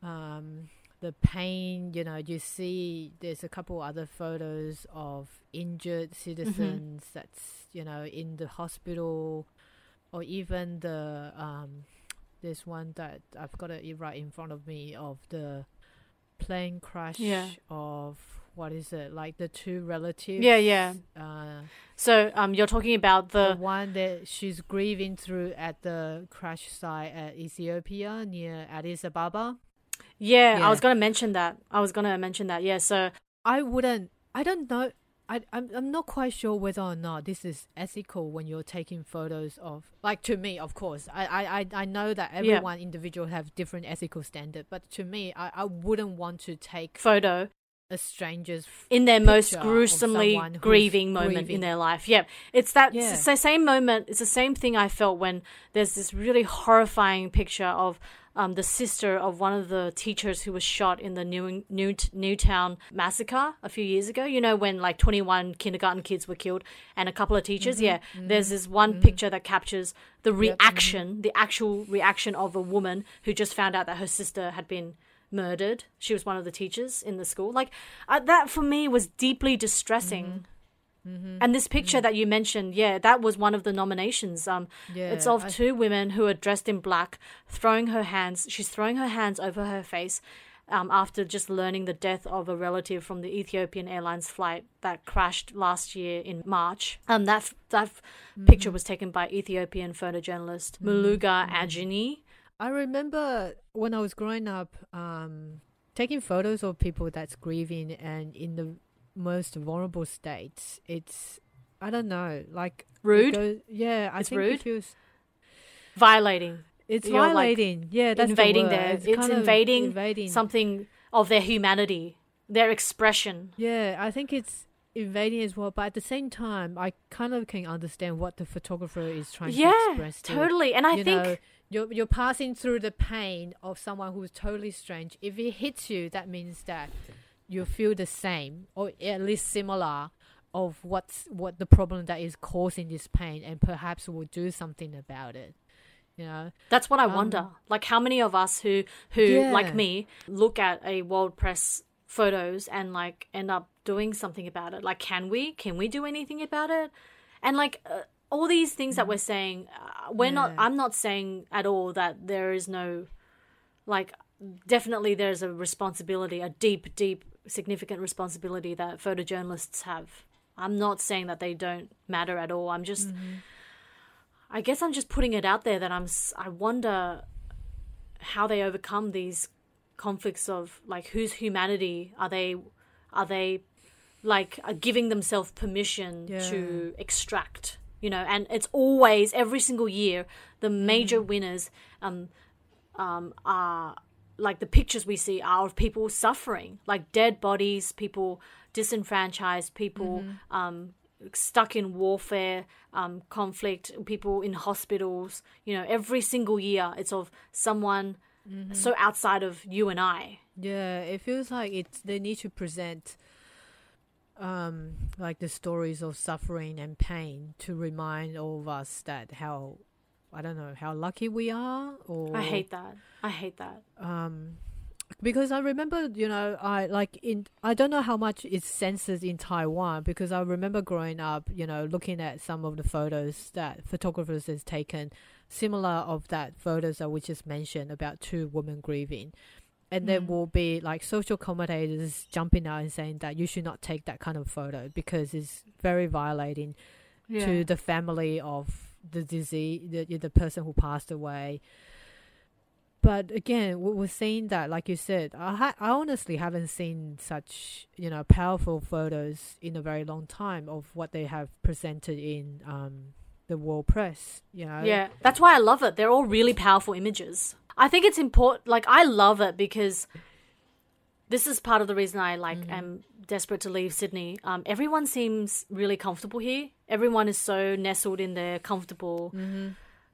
um, the pain. You know, you see there's a couple other photos of injured citizens that's you know in the hospital, or even the um, there's one that I've got it right in front of me of the plane crash Yeah. of what is it like the two relatives Yeah, yeah. uh, so um you're talking about the the one that she's grieving through at the crash site at Ethiopia near Addis Ababa. Yeah, I was going to mention that. I was going to mention that. Yeah, so I wouldn't. I don't know. I I'm I'm not quite sure whether or not this is ethical when you're taking photos of like to me, of course. I I I, I know that everyone individual have different ethical standard, but to me, I, I wouldn't want to take photo a stranger's in their most gruesomely grieving moment in their life. Yep. It's that Yeah. same moment, it's the same thing I felt when there's this really horrifying picture of um, the sister of one of the teachers who was shot in the New, New Newtown massacre a few years ago. You know when like 21 kindergarten kids were killed and a couple of teachers. Mm-hmm. Yeah, there's this one picture that captures the reaction, the actual reaction of a woman who just found out that her sister had been murdered. She was one of the teachers in the school. Like uh, that for me was deeply distressing. And this picture that you mentioned, yeah, that was one of the nominations. Um, it's of I- two women who are dressed in black, throwing her hands. She's throwing her hands over her face. Um, after just learning the death of a relative from the Ethiopian Airlines flight that crashed last year in March, um, that f- that f- picture was taken by Ethiopian photojournalist Mulugeta Ayene. I remember when I was growing up, um, taking photos of people that's grieving and in the most vulnerable states. It's I don't know, like Rude? goes- yeah, I It's think rude? it feels violating it's You're, like, violating. yeah, that's the invading word. their- It's it's invading invading something of their humanity, their expression. Yeah, I think it's invading as well, but at the same time, I kind of can understand what the photographer is trying to Yeah, express. to totally. And I you think know, you're you're passing through the pain of someone who's totally strange. If it hits you, that means that you feel the same or at least similar of what's what the problem that is causing this pain, and perhaps we'll do something about it. You know, That's what I Um, wonder. Like how many of us who who Yeah. like me look at a world press photos and like end up doing something about it. Like can we? Can we do anything about it? And like uh, all these things that we're saying, uh, we're not Mm. I'm not saying at all that there is no like definitely there's a responsibility, a deep deep significant responsibility that photojournalists have. I'm not saying that they don't matter at all. I'm just Mm-hmm. I guess I'm just putting it out there that I'm. I wonder how they overcome these conflicts of like whose humanity are they? Are they like are giving themselves permission to extract? You know, and it's always every single year the major winners um um are like the pictures we see are of people suffering, like dead bodies, people disenfranchised, people um stuck in warfare, um, conflict, people in hospitals. You know, every single year it's of someone so outside of you and I. Yeah, it feels like it's they need to present um like the stories of suffering and pain to remind all of us that how I don't know how lucky we are or I hate that. I hate that. um because I remember, you know, I like in I don't know how much it's censored in Taiwan because I remember growing up, you know, looking at some of the photos that photographers has taken similar of that photos that we just mentioned about two women grieving. And there Mm. will be like social commentators jumping out and saying that you should not take that kind of photo because it's very violating to the family of the disease, the, the person who passed away. But again, we- we're seeing that, like you said, I, ha- I honestly haven't seen such you know powerful photos in a very long time of what they have presented in um, the world press. You know, Yeah, that's why I love it. They're all really powerful images. I think it's important. Like I love it because this is part of the reason I like am desperate to leave Sydney. Um, everyone seems really comfortable here. Everyone is so nestled in their comfortable.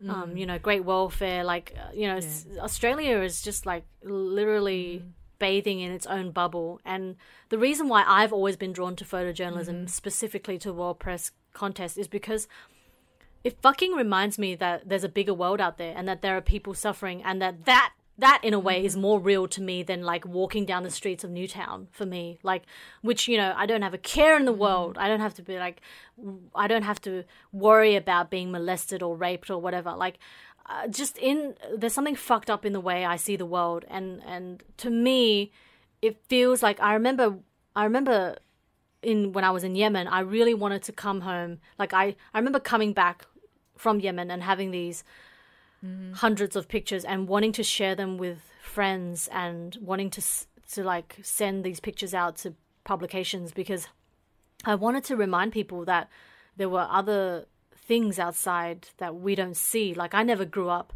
Um, you know, great welfare. Like uh, you know, s Australia is just like literally bathing in its own bubble. And the reason why I've always been drawn to photojournalism, specifically to World Press contest, is because it fucking reminds me that there's a bigger world out there and that there are people suffering and that that that in a way is more real to me than like walking down the streets of Newtown for me like which you know I don't have a care in the world. I don't have to be like I don't have to worry about being molested or raped or whatever. Like uh, just in there's something fucked up in the way I see the world. And and to me it feels like I remember I remember in when I was in Yemen, I really wanted to come home. Like I, I remember coming back from Yemen and having these Mm-hmm. hundreds of pictures and wanting to share them with friends and wanting to to like send these pictures out to publications because I wanted to remind people that there were other things outside that we don't see. Like I never grew up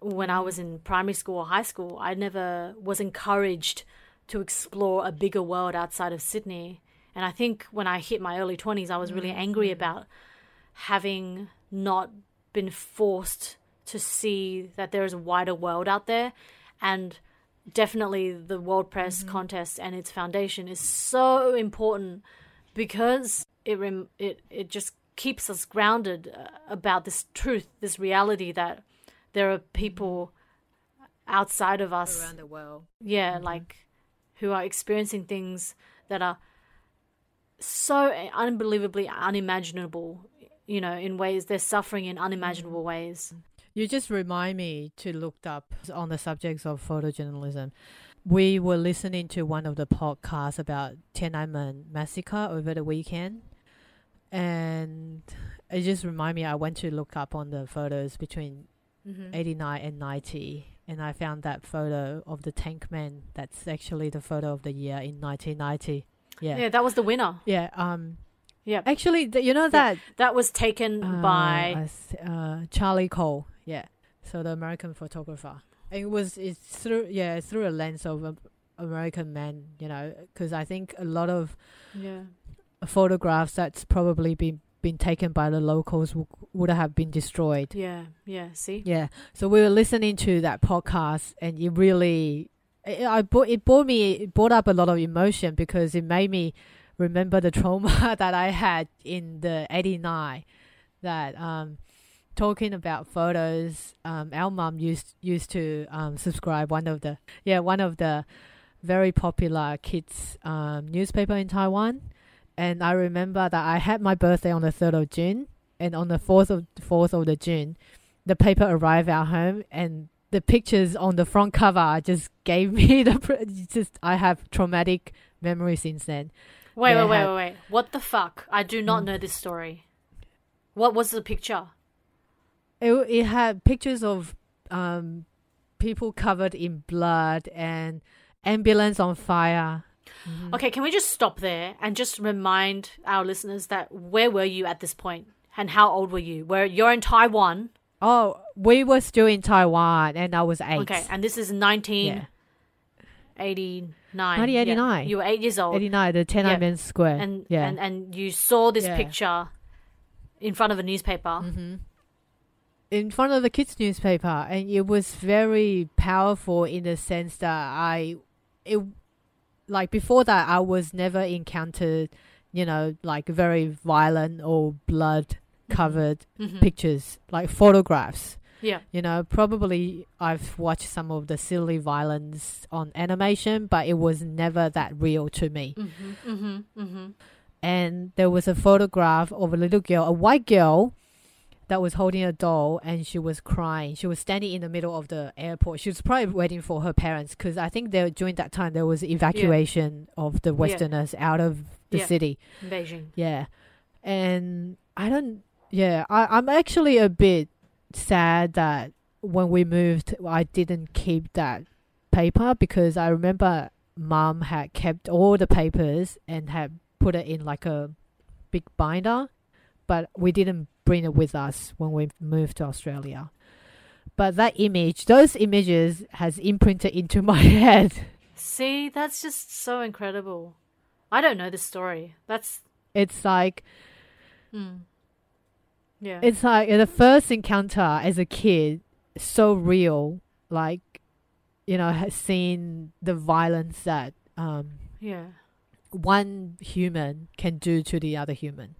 when I was mm. in primary school or high school. I never was encouraged to explore a bigger world outside of Sydney. And I think when I hit my early 20s, I was really mm-hmm. angry mm-hmm. about having not been forced to see that there is a wider world out there. And definitely the World Press mm-hmm. contest and its foundation is so important because it rem- it it just keeps us grounded uh, about this truth, this reality that there are people mm-hmm. outside of us around the world. yeah, mm-hmm. like who are experiencing things that are so unbelievably unimaginable, you know, in ways they're suffering in unimaginable ways. You just remind me to look up on the subjects of photojournalism. We were listening to one of the podcasts about Tiananmen massacre over the weekend, and it just reminded me. I went to look up on the photos between Mm-hmm. 89 and 90 and I found that photo of the tank man that's actually the photo of the year in 1990 Yeah. yeah that was the winner. yeah um Yeah, actually th- you know that that was taken uh, by uh, Charlie Cole yeah so the American photographer it was it's through yeah through a lens of American men you know because I think a lot of yeah. photographs that's probably been been taken by the locals w- would have been destroyed Yeah, yeah, see? Yeah. So we were listening to that podcast, and it really, it, I brought it brought me it brought up a lot of emotion because it made me remember the trauma that I had in the '89. That um, talking about photos, um, our mum used used to um subscribe one of the yeah one of the very popular kids um newspaper in Taiwan, and I remember that I had my birthday on the third of June, and on the fourth of fourth of the June the paper arrived at home and the pictures on the front cover just gave me the just I have traumatic memories since then. Wait, They wait, wait, wait, wait. What the fuck? I do not Mm. know this story. What was the picture? It it had pictures of um people covered in blood and ambulance on fire. Mhm. Okay, can we just stop there and just remind our listeners that where were you at this point and how old were you? Where you're in Taiwan. Oh, we were still in Taiwan and I was eight. Okay, and this is yeah. 1989. 1989. Yeah, you were eight years old. 89, the Tiananmen Square. and, yeah. and and you saw this Yeah. picture in front of a newspaper. hmm in front of the kids newspaper and it was very powerful in the sense that i it like before that i was never encountered you know like very violent or blood covered Mhm. pictures like photographs Yeah. you know probably i've watched some of the silly violence on animation but it was never that real to me Mm-hmm. Mm-hmm. Mm-hmm. and there was a photograph of a little girl, a white girl, that was holding a doll, and she was crying. She was standing in the middle of the airport. She was probably waiting for her parents because I think there during that time there was evacuation of the Westerners out of the Yeah. city. Beijing. Yeah, and I don't. Yeah, I, I'm actually a bit sad that when we moved, I didn't keep that paper because I remember mom had kept all the papers and had put it in like a big binder, but we didn't bring it with us when we moved to Australia. But that image, those images, has imprinted into my head. See, that's just so incredible. I don't know the story. That's It's like mm. yeah. It's like the first encounter as a kid, so real. Like, you know, has seen the violence that um, yeah. one human can do to the other human.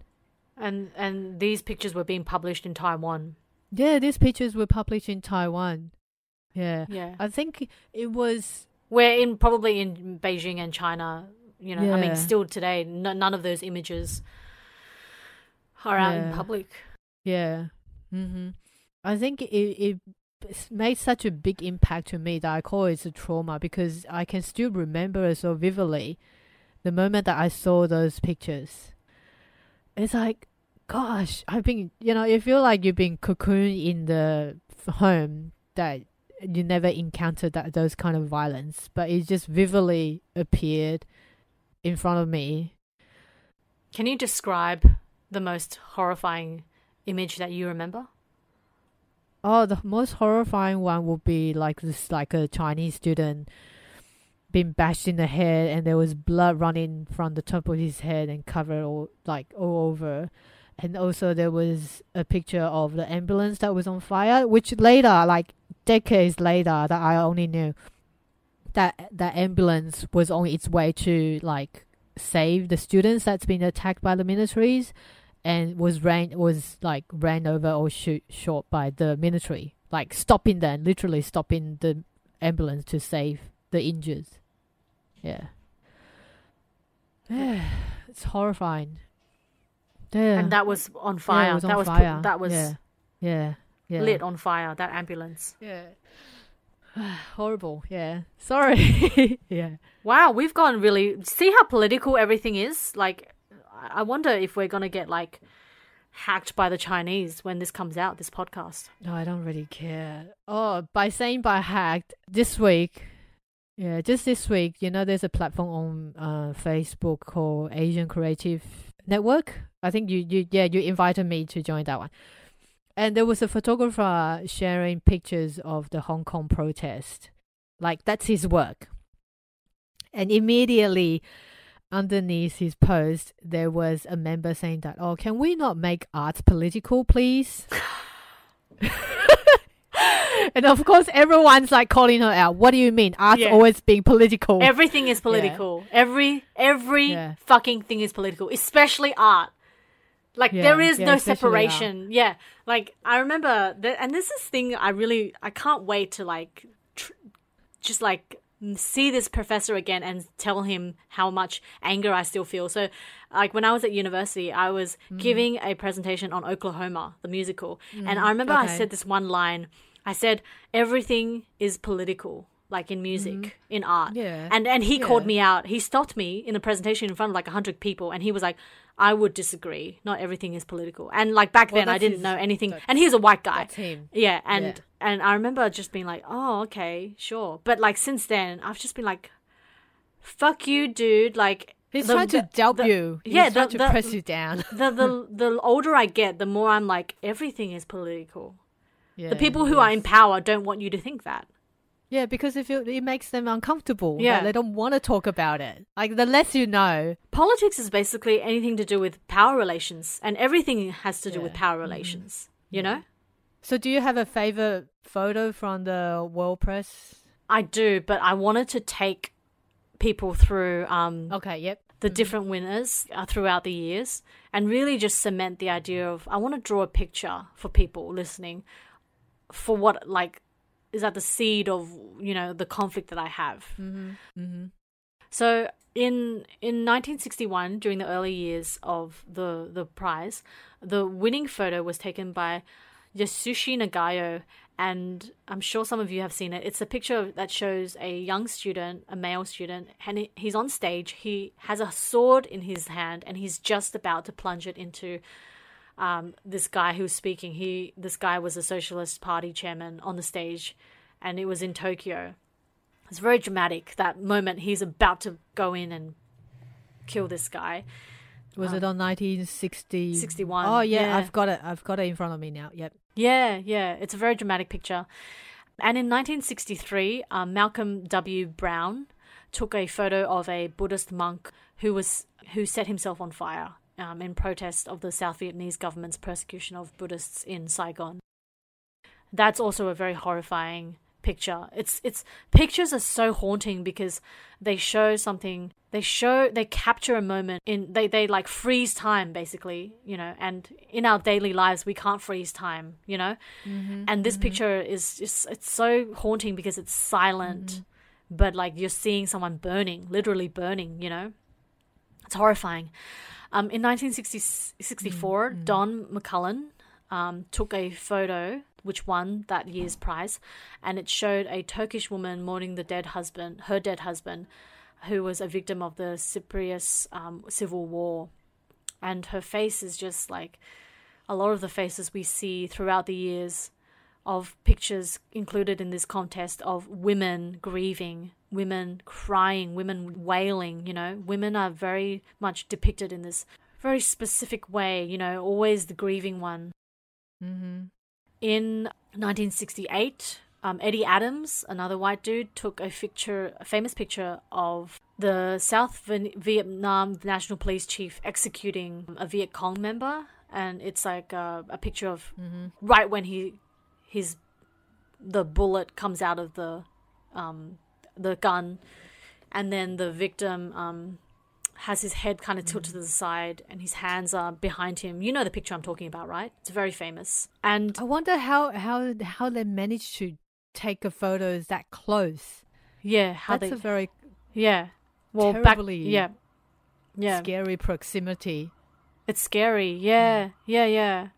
And and these pictures were being published in Taiwan. Yeah, these pictures were published in Taiwan. Yeah, Yeah. I think it was. we're in probably in Beijing and China, you know, I mean, still today, n- none of those images are out in public. Yeah, hmm I think it it made such a big impact to me that I call it a trauma because I can still remember it so vividly the moment that I saw those pictures. It's like, gosh, I've been, you know, you feel like you've been cocooned in the home that you never encountered that those kind of violence, but it just vividly appeared in front of me. Can you describe the most horrifying image that you remember? Oh, the most horrifying one would be like this, like a Chinese student been bashed in the head and there was blood running from the top of his head and covered all like all over. And also there was a picture of the ambulance that was on fire which later like decades later that i only knew that that ambulance was on its way to like save the students that's been attacked by the militaries and was ran was like ran over or shoot shot by the military. Like stopping them literally stopping the ambulance to save the injured yeah it's horrifying yeah And that was on Yeah, fire. was on that was put- that was yeah yeah, yeah. lit on fire. That ambulance. yeah horrible yeah sorry yeah Wow, we've gone really. See how political everything is. Like, I I wonder if we're gonna get like hacked by the Chinese when this comes out. This podcast. No, I don't really care. Oh, by saying by hacked this week, yeah, just this week, you know, there's a platform on uh, Facebook called Asian Creative Network. I think you, you, yeah, you invited me to join that one. And there was a photographer sharing pictures of the Hong Kong protest. Like that's his work. And immediately underneath his post, there was a member saying that, "Oh, can we not make art political, please?" and of course, everyone's like calling her out. What do you mean? Art's Yeah. always being political. Everything is political. Every every Yeah. fucking thing is political, especially art. Like Yeah, there is yeah, no separation. Yeah, like I remember that, and this is thing I really I can't wait to like, tr- just like see this professor again and tell him how much anger I still feel. So, like when I was at university, I was Mm-hmm. giving a presentation on Oklahoma, the musical, and I remember I Mm, said this one line. I said everything is political, like in music, in art. Mm-hmm. Yeah. And and he called me out. He stopped me in a presentation in front of like hundred people, and he was like, "I would disagree. Not everything is political." And like back Well, then, I didn't his- know anything. And he's a white guy. Yeah, and Yeah. and I remember just being like, "Oh, okay, sure." But like since then, I've just been like, "Fuck you, dude!" Like He's the- trying to the- you. He's yeah, trying the- to the- press you down. The the the older I get, the more I'm like, everything is political. Yeah, The people who are in power don't want you to think that. Yeah, because if it, it makes them uncomfortable. Yeah. Yeah. They don't want to talk about it. Like, the less you know. Politics is basically anything to do with power relations, and everything has to do with power relations. You know. So, do you have a favorite photo from the World Press? I do, but I wanted to take people through um, Okay, yep. the different winners uh, throughout the years and really just cement the idea of I want to draw a picture for people listening for what like is at the seed of you know the conflict that I have. Mm-hmm. Mm-hmm. So in in 1961, during the early years of the the prize, the winning photo was taken by Yasushi Nagao, and I'm sure some of you have seen it. It's a picture that shows a young student, a male student, and he's on stage. He has a sword in his hand, and he's just about to plunge it into um, this guy who's speaking. He this guy was a Socialist Party chairman on the stage, and it was in Tokyo. It's very dramatic that moment. He's about to go in and kill this guy. Was it on 1960? 61, Oh, yeah, yeah. I've got it. I've got it in front of me now. Yep. Yeah, yeah, it's a very dramatic picture. And in 1963, um, Malcolm W. Browne took a photo of a Buddhist monk who was who set himself on fire um, in protest of the South Vietnamese government's persecution of Buddhists in Saigon. That's also a very horrifying picture. It's it's pictures are so haunting because they show something. They show they capture a moment in they they like freeze time basically, you know. And in our daily lives, we can't freeze time, you know. Mm-hmm. And this mm-hmm. picture is just it's so haunting because it's silent, mm-hmm. but like you're seeing someone burning, literally burning, you know. It's horrifying. Um, in 1964, Don McCullin um, took a photo which won that year's prize, and it showed a Turkish woman mourning the dead husband, her dead husband, who was a victim of the Cyprus um, civil war, and her face is just like a lot of the faces we see throughout the years of pictures included in this contest of women grieving, women crying, women wailing, you know. Women are very much depicted in this very specific way, you know, always the grieving one. Mm-hmm. In 1968, um, Eddie Adams, another white dude, took a picture, a famous picture of the South Vin- Vietnam National Police chief executing a Viet Cong member, and it's like a, a picture of right when he his the bullet comes out of the um, the gun, and then the victim um, has his head kind of tilted to the side, and his hands are behind him. You know the picture I'm talking about, right? It's very famous. And I wonder how how how they managed to take a photos that close. yeah, how they. That's they a very yeah. Well, terribly back yeah, yeah. scary proximity. It's scary. Yeah, yeah, yeah.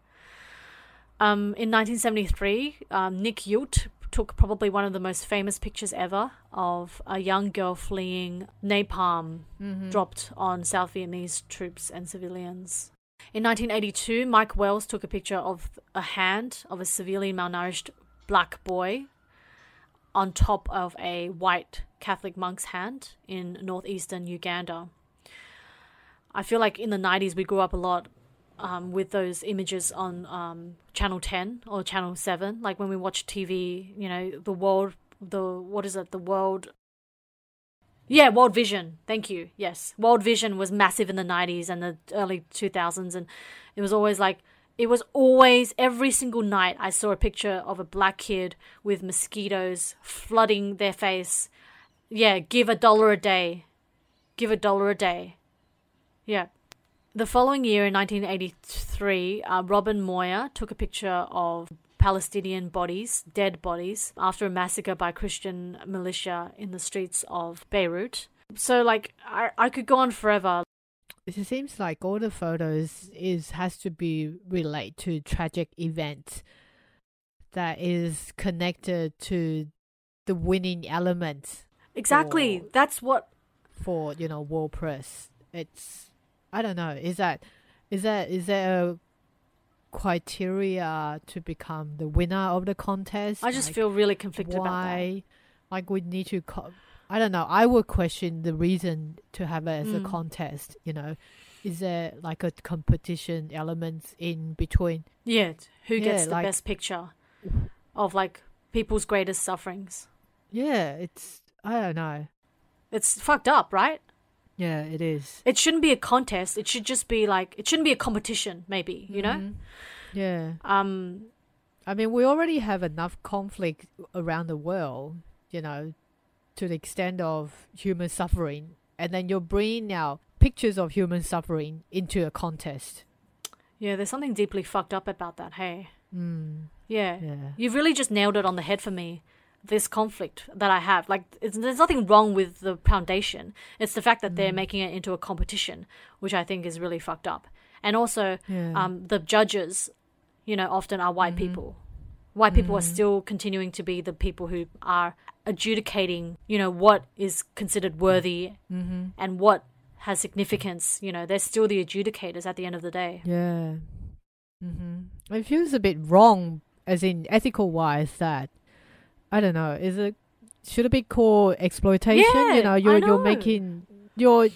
Um, in 1973, um, Nick Ut took probably one of the most famous pictures ever of a young girl fleeing napalm dropped on South Vietnamese troops and civilians. In 1982, Mike Wells took a picture of a hand of a severely malnourished black boy on top of a white Catholic monk's hand in northeastern Uganda. I feel like in the 90s we grew up a lot um, with those images on um, Channel 10 or Channel 7. Like when we watch TV, you know, the world, the, what is it, the world. Yeah, World Vision. Thank you. Yes. World Vision was massive in the 90s and the early 2000s. And it was always like, it was always every single night I saw a picture of a black kid with mosquitoes flooding their face. Yeah, give a dollar a day. Give a dollar a day. Yeah. The following year, in 1983, uh, Robin Moyer took a picture of Palestinian bodies, dead bodies, after a massacre by Christian militia in the streets of Beirut. So, like, I, I could go on forever. It seems like all the photos is has to be relate to tragic events that is connected to the winning element Exactly. Oh. That's what. for you know world press. It's I don't know. Is that is that is there a criteria to become the winner of the contest? I just Like, feel really conflicted about that. why like we need to co- i don't know i would question the reason to have it as a Mm. contest you know is there like a competition element in between Yeah. Who gets Yeah, the like- best picture of, like, people's greatest sufferings? yeah it's i don't know It's fucked up, right? Yeah it is It shouldn't be a contest. It should just be like, it shouldn't be a competition, maybe, you know? Mhm. yeah Um, i mean we already have enough conflict around the world you know to the extent of human suffering and then you're bringing now pictures of human suffering into a contest yeah, there's something deeply fucked up about that, hey? mm, Yeah. yeah You've really just nailed it on the head for me. This conflict that I have, like, it's, there's nothing wrong with the foundation. It's the fact that they're Mm. making it into a competition, which I think is really fucked up. And also, yeah um, the judges, you know, often are white Mhm. people. White people are Mhm. still continuing to be the people who are adjudicating, you know, what is considered worthy mm-hmm. and what has significance. You know, they're still the adjudicators at the end of the day. Yeah. Mm-hmm. It feels a bit wrong, as in ethical wise. That I don't know. Is it should it be called exploitation? Yeah, you know, you're know. you're making you're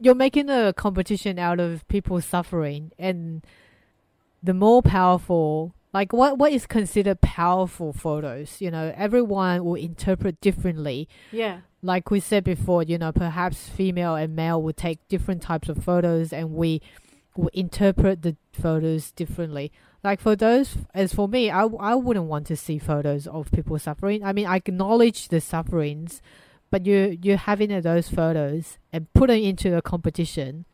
you're making a competition out of people suffering, and the more powerful. Like what what is considered powerful photos? You know, everyone will interpret differently Yeah. like we said before, you know, perhaps female and male would take different types of photos and we will interpret the photos differently. Like for those, as for me, I, I wouldn't want to see photos of people suffering. I mean, I acknowledge the sufferings, but you, you're having those photos and putting into a competition.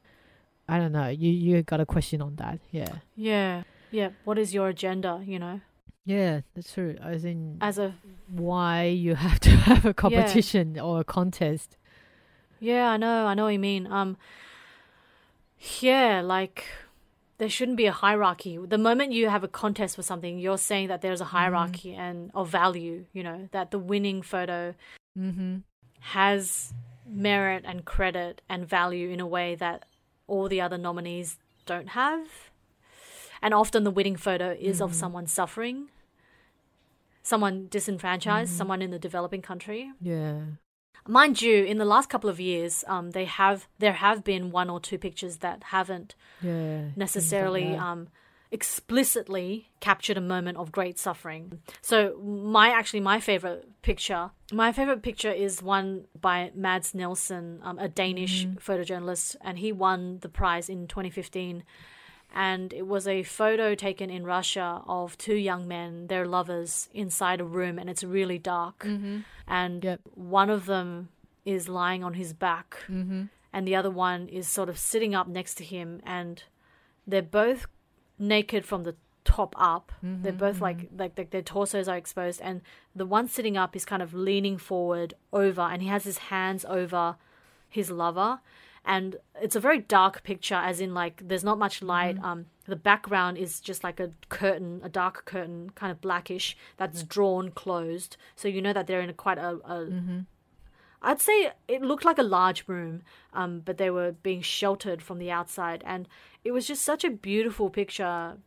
I don't know. You, you got a question on that. Yeah. Yeah. Yeah. What is your agenda, you know, Yeah, that's true. As in, as a why you have to have a competition or a contest. Yeah, I know, I know what you mean. Um yeah, like there shouldn't be a hierarchy. The moment you have a contest for something, you're saying that there's a hierarchy and of value, you know, that the winning photo Mm-hmm. has merit and credit and value in a way that all the other nominees don't have. And often the winning photo is of Mhm. someone suffering, someone disenfranchised, Mhm. someone in the developing country. Yeah. Mind you, in the last couple of years, um, they have there have been one or two pictures that haven't Yeah. like necessarily um, explicitly captured a moment of great suffering. So my actually my favorite picture, my favorite picture is one by Mads Nielsen, um, a Danish Mm-hmm. photojournalist, and he won the prize in 2015. And it was a photo taken in Russia of two young men, their lovers, inside a room, and it's really dark. Mm-hmm. And Yep. one of them is lying on his back, Mm-hmm. and the other one is sort of sitting up next to him and they're both naked from the top up mm-hmm, they're both mm-hmm. like, like like their torsos are exposed and the one sitting up is kind of leaning forward over and he has his hands over his lover and it's a very dark picture as in like there's not much light um the background is just like a curtain a dark curtain kind of blackish that's drawn closed so you know that they're in a quite a, a I'd say it looked like a large room, um, but they were being sheltered from the outside, and it was just such a beautiful picture.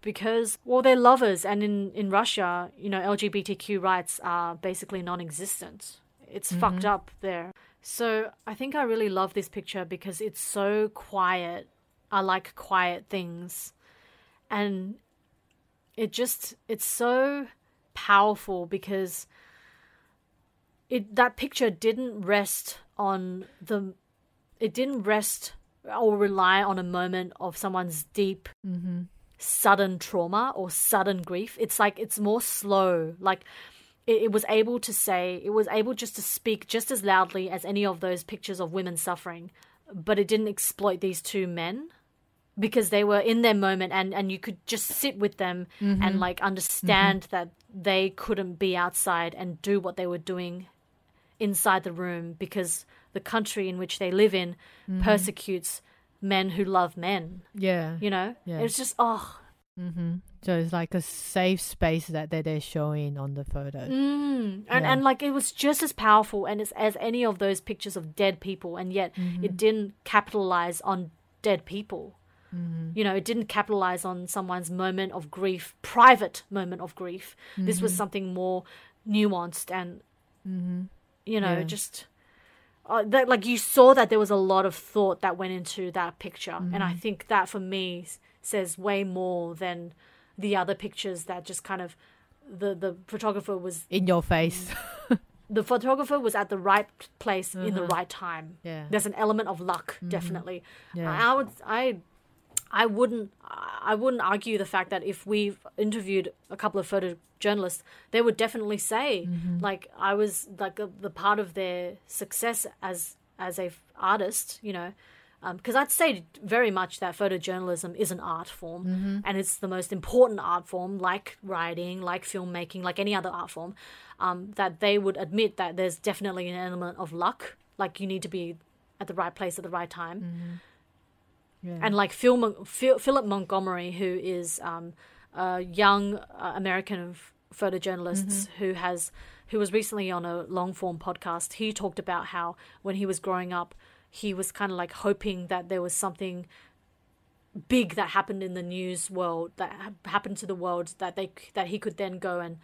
Because well, they're lovers, and in in Russia, you know, LGBTQ rights are basically non-existent. It's fucked up there. So I think I really love this picture because it's so quiet. I like quiet things, and it just it's so powerful because it that picture didn't rest on the it didn't rest or rely on a moment of someone's deep mm-hmm. sudden trauma or sudden grief. It's like it's more slow. Like it, it was able to say it was able just to speak just as loudly as any of those pictures of women suffering but it didn't exploit these two men because they were in their moment and and you could just sit with them and mm-hmm. like understand that they couldn't be outside and do what they were doing inside the room because the country in which they live in mm-hmm. persecutes men who love men Yeah. you know Yeah. it's just oh Mm-hmm. So it's like a safe space that they- they're showing on the photo. Mm. And Yeah. and like it was just as powerful and as, as any of those pictures of dead people, and yet Mm-hmm. it didn't capitalize on dead people. Mm-hmm. You know, it didn't capitalize on someone's moment of grief, private moment of grief. This Mm-hmm. was something more nuanced and, you know, Yeah. just. Uh, that like you saw that there was a lot of thought that went into that picture and Mm-hmm. i think that for me says way more than the other pictures that just kind of the the photographer was In your face. the photographer was at the right place in the right time. Mm-hmm. Yeah. Mm-hmm. There's an element of luck, definitely. Yeah. I, would I I wouldn't I wouldn't argue the fact that if we interviewed a couple of photojournalists, they would definitely say Mm-hmm. like I was like a, the part of their success as as a f- artist, you know. Because I'd say very much that photojournalism is an art form, Mm-hmm. and it's the most important art form, like writing, like filmmaking, like any other art form. Um, that they would admit that there's definitely an element of luck, like you need to be at the right place at the right time yeah. and like Phil, Phil, Philip Montgomery, who is um, a young uh, American photojournalist who has who was recently on a long form podcast. He talked about how when he was growing up, he was kind of like hoping that there was something big that happened in the news world that ha- happened to the world that they that he could then go and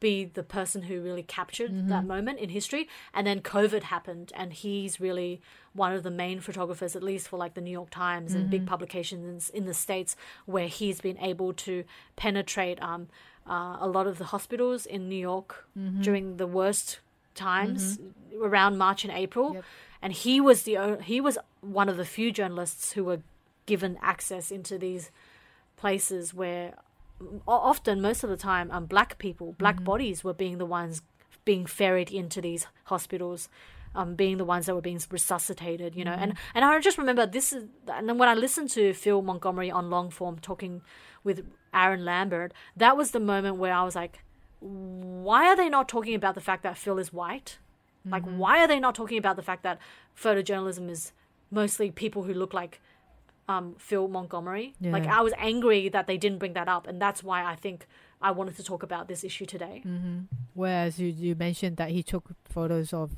be the person who really captured that moment in history. And then covid happened and he's really one of the main photographers at least for like the new york times and big publications in the states where he's been able to penetrate um, uh, a lot of the hospitals in new york during the worst times around march and april. Yep. And he was the he was one of the few journalists who were given access into these places where often most of the time um, black people black bodies were being the ones being ferried into these hospitals um, being the ones that were being resuscitated you know. And and i just remember this is and then when i listened to phil montgomery on long form talking with aaron lammer that was the moment where i was like why are they not talking about the fact that phil is white like why are they not talking about the fact that photojournalism is mostly people who look like um, Phil Montgomery. Like I was angry that they didn't bring that up, and that's why I think I wanted to talk about this issue today. Whereas you, you mentioned that he took photos of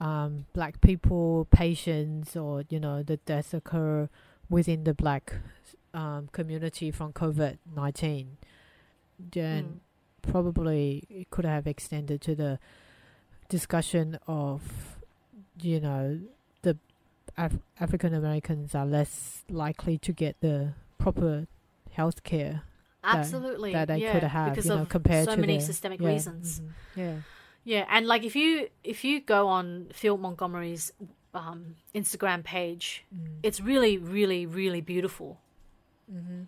um, black people, patients, or you know the deaths occur within the black um, community from COVID nineteen. Then probably it could have extended to the discussion of you know the Af- African Americans are less likely to get the proper healthcare Absolutely. that they yeah, could have, because you know, of compared so to many the- systemic yeah, reasons. mhm, Yeah. Yeah, and like if you if you go on Phil Montgomery's um, Instagram page, Mm. it's really, really, really beautiful. Mm-hmm.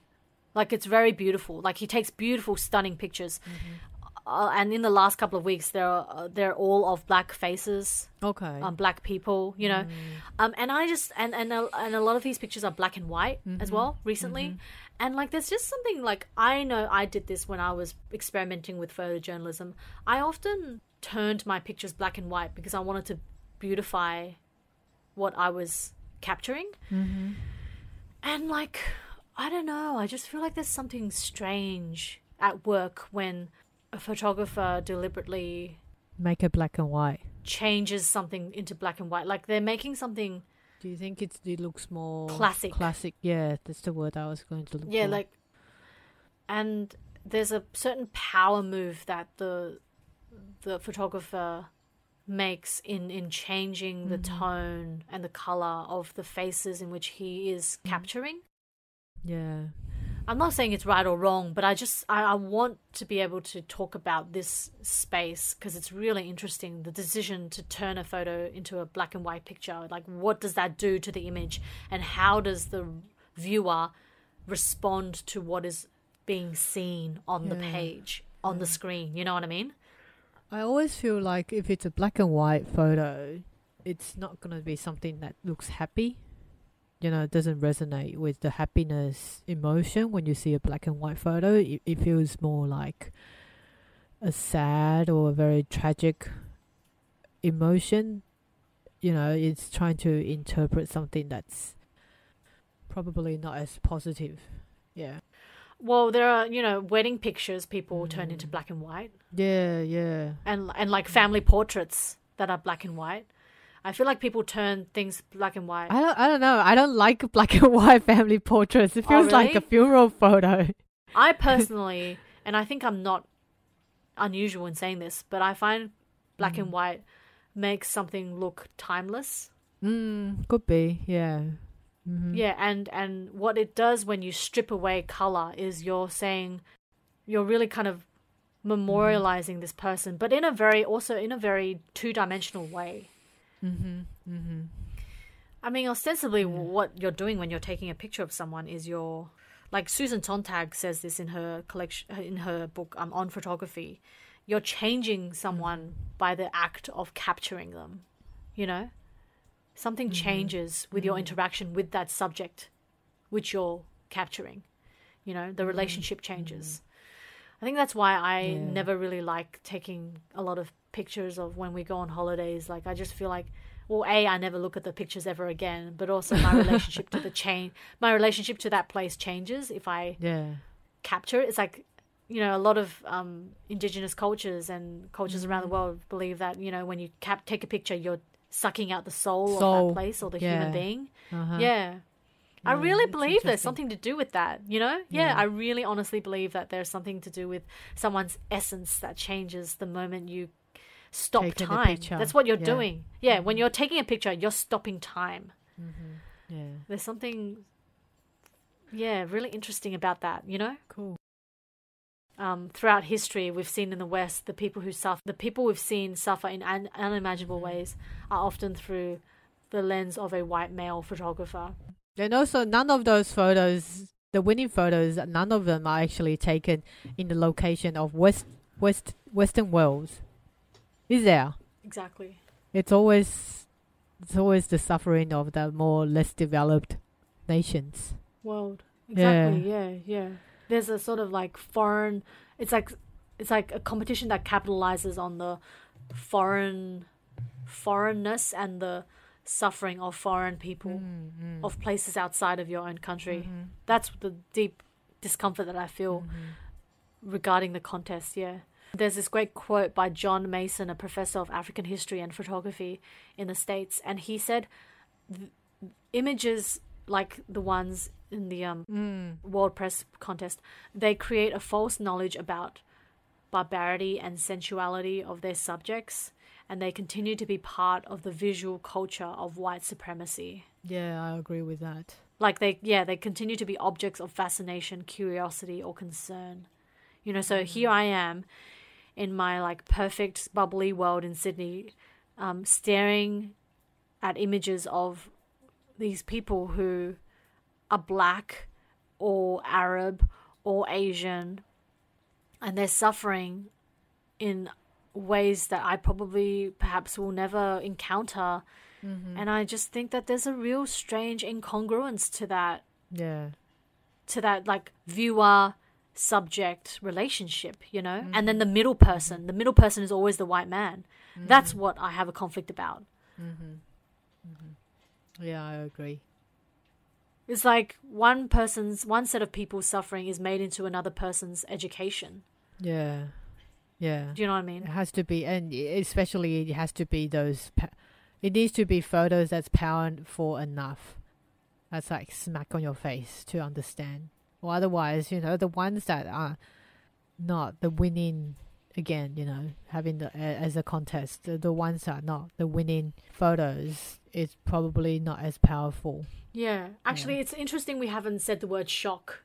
Like it's very beautiful. Like he takes beautiful, stunning pictures. Uh, and in the last couple of weeks, they're uh, they're all of black faces, Okay. um, black people, you know. Um, and I just and and a, and a lot of these pictures are black and white as well recently. And like, there's just something like I know I did this when I was experimenting with photojournalism. I often turned my pictures black and white because I wanted to beautify what I was capturing. mm-hmm. And like, I don't know, I just feel like there's something strange at work when a photographer deliberately Make it black and white. changes something into black and white. Like they're making something, Do you think it's, it looks more Classic. Classic, yeah. That's the word I was going to look yeah, for. like, and there's a certain power move that the the photographer makes in in changing the mm-hmm. tone and the color of the faces in which he is mm-hmm. capturing. yeah. I'm not saying it's right or wrong, but I just I, I want to be able to talk about this space because it's really interesting. The decision to turn a photo into a black and white picture, like what does that do to the image, and how does the viewer respond to what is being seen on the page on the screen? You know what I mean? I always feel like if it's a black and white photo, it's not going to be something that looks happy. You know, it doesn't resonate with the happiness emotion when you see a black and white photo. It, it feels more like a sad or a very tragic emotion. You know, it's trying to interpret something that's probably not as positive. Yeah. Well, there are you know wedding pictures people turn into Mm. black and white. Yeah, yeah. and and like family portraits that are black and white. I feel like people turn things black and white. I don't, I don't know. I don't like black and white family portraits. It Oh, feels like a funeral photo. I personally, and I think I'm not unusual in saying this, but I find black and white makes something look timeless. Mm, could be, yeah. hmm Yeah, and and what it does when you strip away color is you're saying you're really kind of memorializing this person, but in a very also in a very two dimensional way. Hmm Mm-hmm. I mean, ostensibly, what you're doing when you're taking a picture of someone is you're, like Susan Sontag says this in her collection, in her book um, on photography. You're changing someone by the act of capturing them. You know, something changes with your interaction with that subject, which you're capturing. You know, the relationship changes. I think that's why I Yeah. never really like taking a lot of pictures of when we go on holidays. Like, I just feel like well, a I never look at the pictures ever again, but also my relationship to the chain, my relationship to that place changes if I Yeah. capture it. It's like you know a lot of um, indigenous cultures and cultures around the Mm-hmm. world believe that you know when you cap- take a picture, you're sucking out the soul, of Soul, that place or the yeah. human being. Uh-huh. Yeah. I Yeah, really believe there's something to do with that, you know? Yeah, Yeah. I really honestly believe that there's something to do with someone's essence that changes the moment you stop Taking time. That's what you're Yeah. Mm-hmm. doing. Yeah, when you're taking a picture, you're stopping time. Yeah. There's something yeah, really interesting about that, you know? Cool. Um, throughout history, we've seen in the West the people who suffer, the people we've seen suffer in un- unimaginable Mm-hmm. ways are often through the lens of a white male photographer. And also, none of those photos, the winning photos, none of them are actually taken in the location of West, West, Western Wales. Is there? Exactly. It's always, it's always the suffering of the more less developed nations. world. Exactly. Yeah. yeah, There's a sort of like foreign. It's like it's like a competition that capitalizes on the foreign foreignness and the suffering of foreign people Mm, of places outside of your own country. Mm-hmm. That's the deep discomfort that I feel regarding the contest. Yeah. There's this great quote by John Mason, a professor of African history and photography in the States, and he said, "Images like the ones in the um, Mm. World Press contest, they create a false knowledge about barbarity and sensuality of their subjects, and they continue to be part of the visual culture of white supremacy. Yeah, I agree with that. Like they, yeah, they continue to be objects of fascination, curiosity, or concern. You know, so here I am in my like perfect bubbly world in Sydney, um, staring at images of these people who are black or Arab or Asian and they're suffering in ways that I probably perhaps will never encounter. Mm-hmm. And I just think that there's a real strange incongruence to that Yeah. to that like viewer subject relationship, you know? And Mm-hmm. then the middle person, the middle person is always the white man. Mm-hmm. That's what I have a conflict about. Mm-hmm. Mm-hmm. Yeah, I agree. It's like one person's one set of people's suffering is made into another person's education. Yeah. Yeah. Do you know what I mean? It has to be, and especially it has to be those. It needs to be photos that's powerful enough. That's like smack on your face to understand. Or otherwise, you know, the ones that are not the winning. Again, you know, having the as a contest, the, the ones that are not the winning photos is probably not as powerful. Yeah. Actually, it's interesting we haven't said the word shock.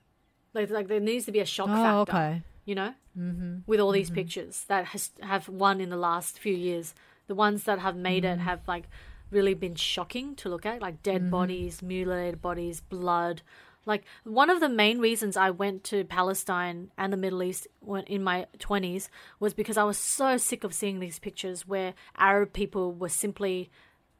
Like like there needs to be a shock oh, factor, okay. you know? Mm-hmm. With all these mm-hmm. pictures that has have won in the last few years. The ones that have made it mm-hmm. have like really been shocking to look at, like dead mm-hmm. bodies, mutilated bodies, blood. Like one of the main reasons I went to Palestine and the Middle East when in my 20s was because I was so sick of seeing these pictures where Arab people were simply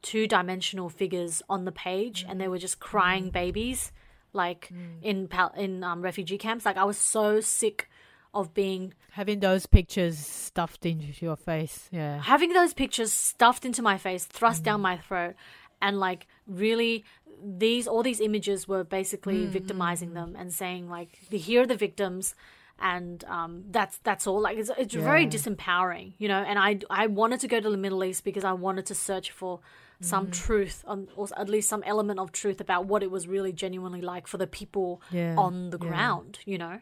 two-dimensional figures on the page and they were just crying mm. babies like mm. in Pal- in um, refugee camps like I was so sick of being Having those pictures stuffed into your face. Yeah. having those pictures stuffed into my face, thrust down mm. my throat, and like really these all these images were basically hmm. victimizing them and saying like the here are the victims and um, that's that's all. Like it's, it's very disempowering you know and I I wanted to go to the Middle East because I wanted to search for some hmm. truth on or at least some element of truth about what it was really genuinely like for the people Yeah, on the yeah. ground you know?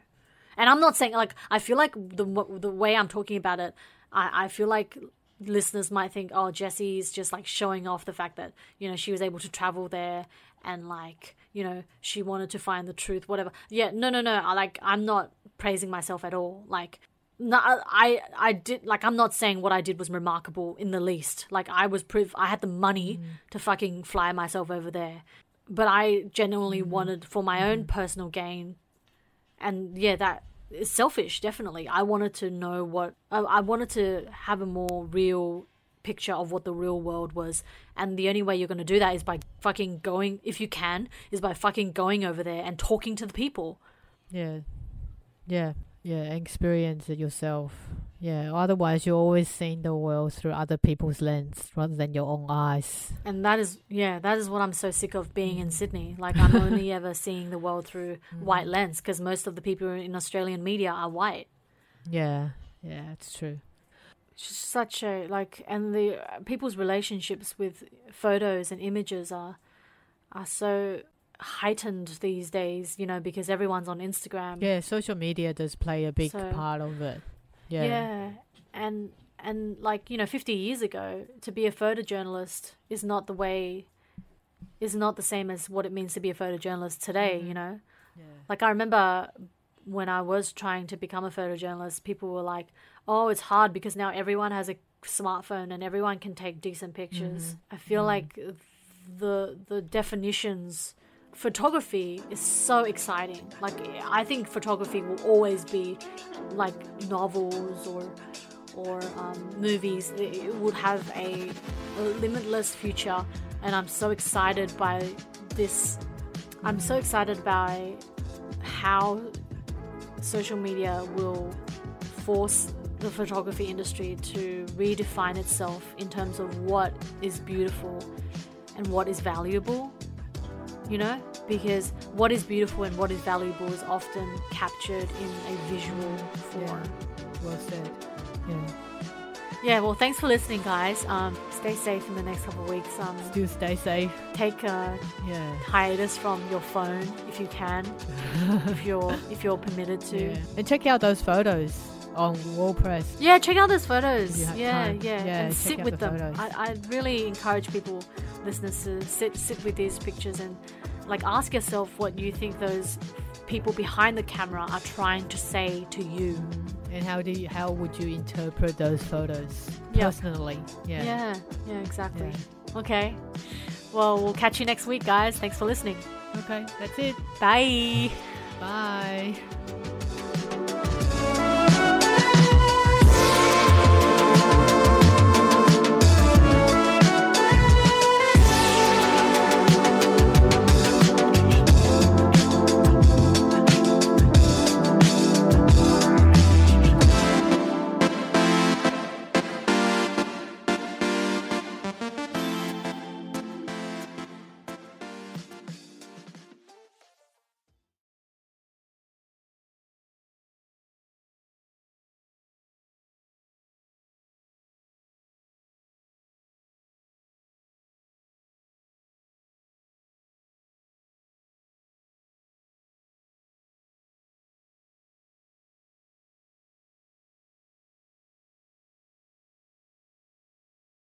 And I'm not saying like I feel like the the way I'm talking about it, I, I feel like listeners might think, oh, Jessie's just like showing off the fact that you know she was able to travel there and like you know she wanted to find the truth, whatever. Yeah, no, no, no. I like I'm not praising myself at all. Like. No, I I did like I'm not saying what I did was remarkable in the least. Like I was proof I had the money mm. to fucking fly myself over there. But I genuinely mm. wanted for my own mm. personal gain and yeah, that selfish. Definitely, I wanted to know what I, I wanted to have a more real picture of what the real world was, and the only way you're going to do that is by fucking going, if you can, is by fucking going over there and talking to the people. Yeah. Yeah. Yeah. Experience it yourself. Yeah. Otherwise, you're always seeing the world through other people's lens rather than your own eyes. And that is, yeah, that is what I'm so sick of being in Sydney. Like, I'm only ever seeing the world through white lens because most of the people in Australian media are white. Yeah. Yeah. It's true. It's such a like and the uh, people's relationships with photos and images are are so heightened these days you know because everyone's on instagram Yeah. Social media does play a big So- part of it. Yeah. yeah. And and like you know 50 years ago to be a photojournalist is not the way is not the same as what it means to be a photojournalist today mm-hmm. you know? Yeah. like i remember when i was trying to become a photojournalist people were like oh it's hard because now everyone has a smartphone and everyone can take decent pictures. Mm-hmm. I feel mm-hmm. like the the definitions photography is so exciting. Like i think photography will always be like novels or or um, movies. It, would have a, a limitless future and i'm so excited by this. I'm so excited by how social media will force the photography industry to redefine itself in terms of what is beautiful and what is valuable you know because what is beautiful and what is valuable is often captured in a visual form Well said. Yeah. yeah well thanks for listening guys um, stay safe in the next couple of weeks um, Still stay safe. take a Yeah. hiatus from your phone if you can if you're if you're permitted to Yeah. And check out those photos on World Press. Yeah, check out those photos. Yeah, yeah, Yeah, and sit with the them. I, I really encourage people, listeners, to sit sit with these pictures and like ask yourself what you think those people behind the camera are trying to say to you. And how do you, how would you interpret those photos Yeah. personally? Yeah. Yeah, yeah, exactly. Yeah. Okay. Well, we'll catch you next week, guys. Thanks for listening. Okay, that's it. Bye. Bye.